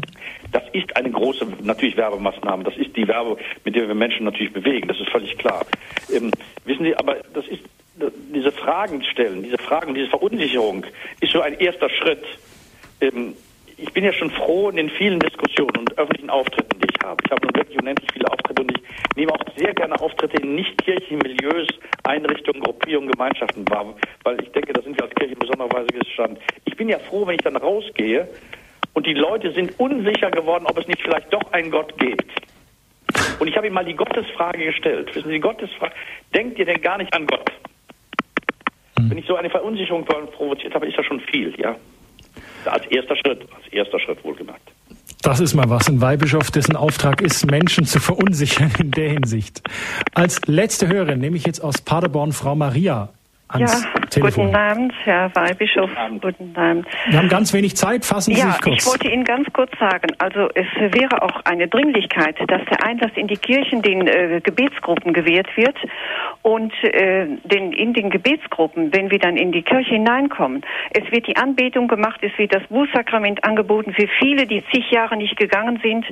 Das ist eine große, natürlich Werbemaßnahme. Das ist die Werbe, mit der wir Menschen natürlich bewegen. Das ist völlig klar. Ähm, wissen Sie, aber das ist diese Fragen stellen, diese Fragen, diese Verunsicherung ist so ein erster Schritt. Ähm, ich bin ja schon froh in den vielen Diskussionen und öffentlichen Auftritten, die ich habe. Ich habe nun wirklich unendlich viele Auftritte und ich nehme auch sehr gerne Auftritte in nicht-kirchlichen Milieus, Einrichtungen, Gruppierungen, Gemeinschaften wahr, weil ich denke, da sind wir als Kirche in besonderer Weise gestanden. Ich bin ja froh, wenn ich dann rausgehe und die Leute sind unsicher geworden, ob es nicht vielleicht doch einen Gott gibt. Und ich habe ihm mal die Gottesfrage gestellt. Wissen Sie, die Gottesfrage, denkt ihr denn gar nicht an Gott? Mhm. Wenn ich so eine Verunsicherung provoziert habe, ist das schon viel, ja. Als erster Schritt, als erster Schritt wohlgemerkt. Das ist mal was. Ein Weihbischof, dessen Auftrag ist, Menschen zu verunsichern in der Hinsicht. Als letzte Hörerin nehme ich jetzt aus Paderborn Frau Maria ans ja, Telefon. Guten Abend, Herr Weihbischof. Guten Abend. Guten Abend. Wir haben ganz wenig Zeit, fassen Sie ja, sich kurz. Ich wollte Ihnen ganz kurz sagen, also es wäre auch eine Dringlichkeit, dass der Einlass in die Kirchen den äh, Gebetsgruppen gewährt wird und äh, den, in den Gebetsgruppen, wenn wir dann in die Kirche hineinkommen, es wird die Anbetung gemacht, es wird das Bußsakrament angeboten für viele, die zig Jahre nicht gegangen sind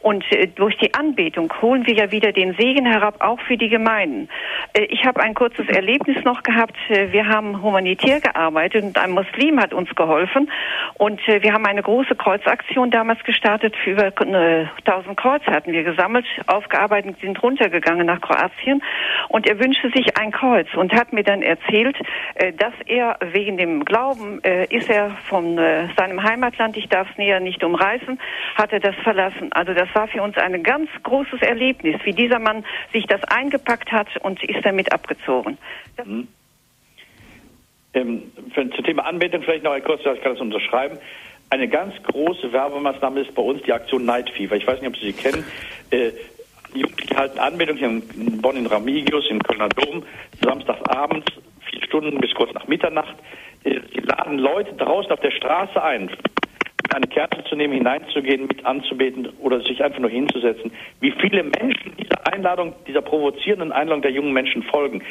und äh, durch die Anbetung holen wir ja wieder den Segen herab, auch für die Gemeinden. Äh, ich habe ein kurzes Erlebnis noch gehabt, wir haben humanitär gearbeitet und ein Muslim hat uns geholfen und äh, wir haben eine große Kreuzaktion damals gestartet, für über 1000 Kreuze hatten wir gesammelt, aufgearbeitet, sind runtergegangen nach Kroatien und er wünschte sich ein Kreuz und hat mir dann erzählt, äh, dass er wegen dem Glauben äh, ist er von äh, seinem Heimatland, ich darf es näher nicht umreißen, hat er das verlassen. Also das war für uns ein ganz großes Erlebnis, wie dieser Mann sich das eingepackt hat und ist damit abgezogen. Mhm. Ähm, für, zum Thema Anbetung vielleicht noch ein kurzes, ich kann das unterschreiben. Eine ganz große Werbemaßnahme ist bei uns die Aktion Night Fever. Ich weiß nicht, ob Sie sie kennen. Äh, die Jugendlichen halten Anmeldung hier in Bonn in Ramigius, im Kölner Dom, samstagsabends, vier Stunden bis kurz nach Mitternacht. Sie laden Leute draußen auf der Straße ein, eine Kerze zu nehmen, hineinzugehen, mit anzubeten oder sich einfach nur hinzusetzen. Wie viele Menschen dieser Einladung, dieser provozierenden Einladung der jungen Menschen folgen.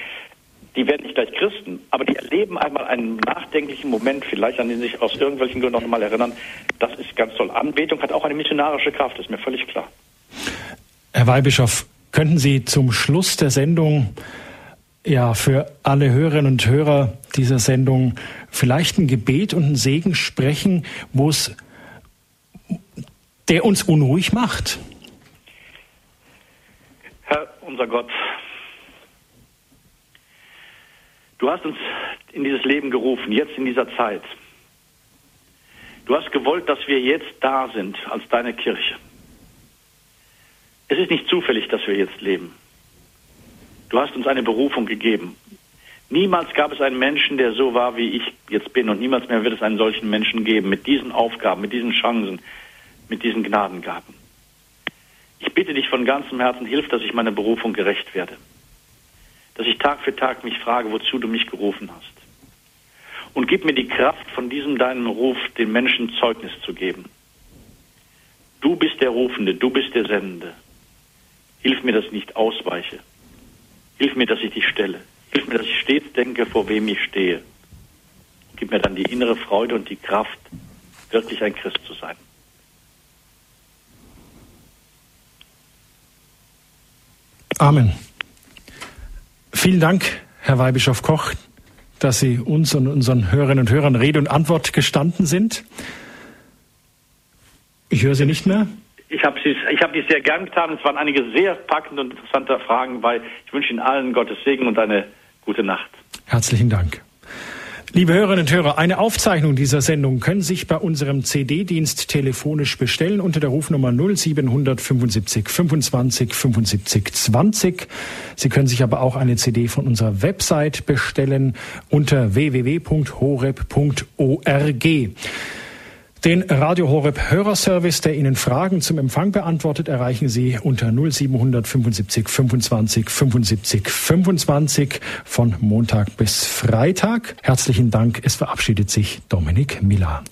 Die werden nicht gleich Christen, aber die erleben einmal einen nachdenklichen Moment, vielleicht an den sich aus irgendwelchen Gründen noch mal erinnern. Das ist ganz toll. Anbetung hat auch eine missionarische Kraft, ist mir völlig klar. Herr Weihbischof, könnten Sie zum Schluss der Sendung ja für alle Hörerinnen und Hörer dieser Sendung vielleicht ein Gebet und einen Segen sprechen, wo es der uns unruhig macht? Herr unser Gott, du hast uns in dieses Leben gerufen, jetzt in dieser Zeit. Du hast gewollt, dass wir jetzt da sind als deine Kirche. Es ist nicht zufällig, dass wir jetzt leben. Du hast uns eine Berufung gegeben. Niemals gab es einen Menschen, der so war, wie ich jetzt bin, und niemals mehr wird es einen solchen Menschen geben, mit diesen Aufgaben, mit diesen Chancen, mit diesen Gnadengaben. Ich bitte dich von ganzem Herzen, hilf, dass ich meiner Berufung gerecht werde. Dass ich Tag für Tag mich frage, wozu du mich gerufen hast. Und gib mir die Kraft, von diesem deinem Ruf den Menschen Zeugnis zu geben. Du bist der Rufende, du bist der Sendende. Hilf mir, dass ich nicht ausweiche. Hilf mir, dass ich dich stelle. Hilf mir, dass ich stets denke, vor wem ich stehe. Gib mir dann die innere Freude und die Kraft, wirklich ein Christ zu sein. Amen. Vielen Dank, Herr Weihbischof Koch, dass Sie uns und unseren Hörerinnen und Hörern Rede und Antwort gestanden sind. Ich höre Sie nicht mehr. Ich habe ich hab dies sehr gern getan. Es waren einige sehr packende und interessante Fragen bei. Ich wünsche Ihnen allen Gottes Segen und eine gute Nacht. Herzlichen Dank. Liebe Hörerinnen und Hörer, eine Aufzeichnung dieser Sendung können Sie sich bei unserem CD-Dienst telefonisch bestellen unter der Rufnummer 0775 25 75 20. Sie können sich aber auch eine CD von unserer Website bestellen unter www.horeb.org. Den Radio Horeb Hörerservice, der Ihnen Fragen zum Empfang beantwortet, erreichen Sie unter 0775 25 75 25 von Montag bis Freitag. Herzlichen Dank. Es verabschiedet sich Dominik Miller.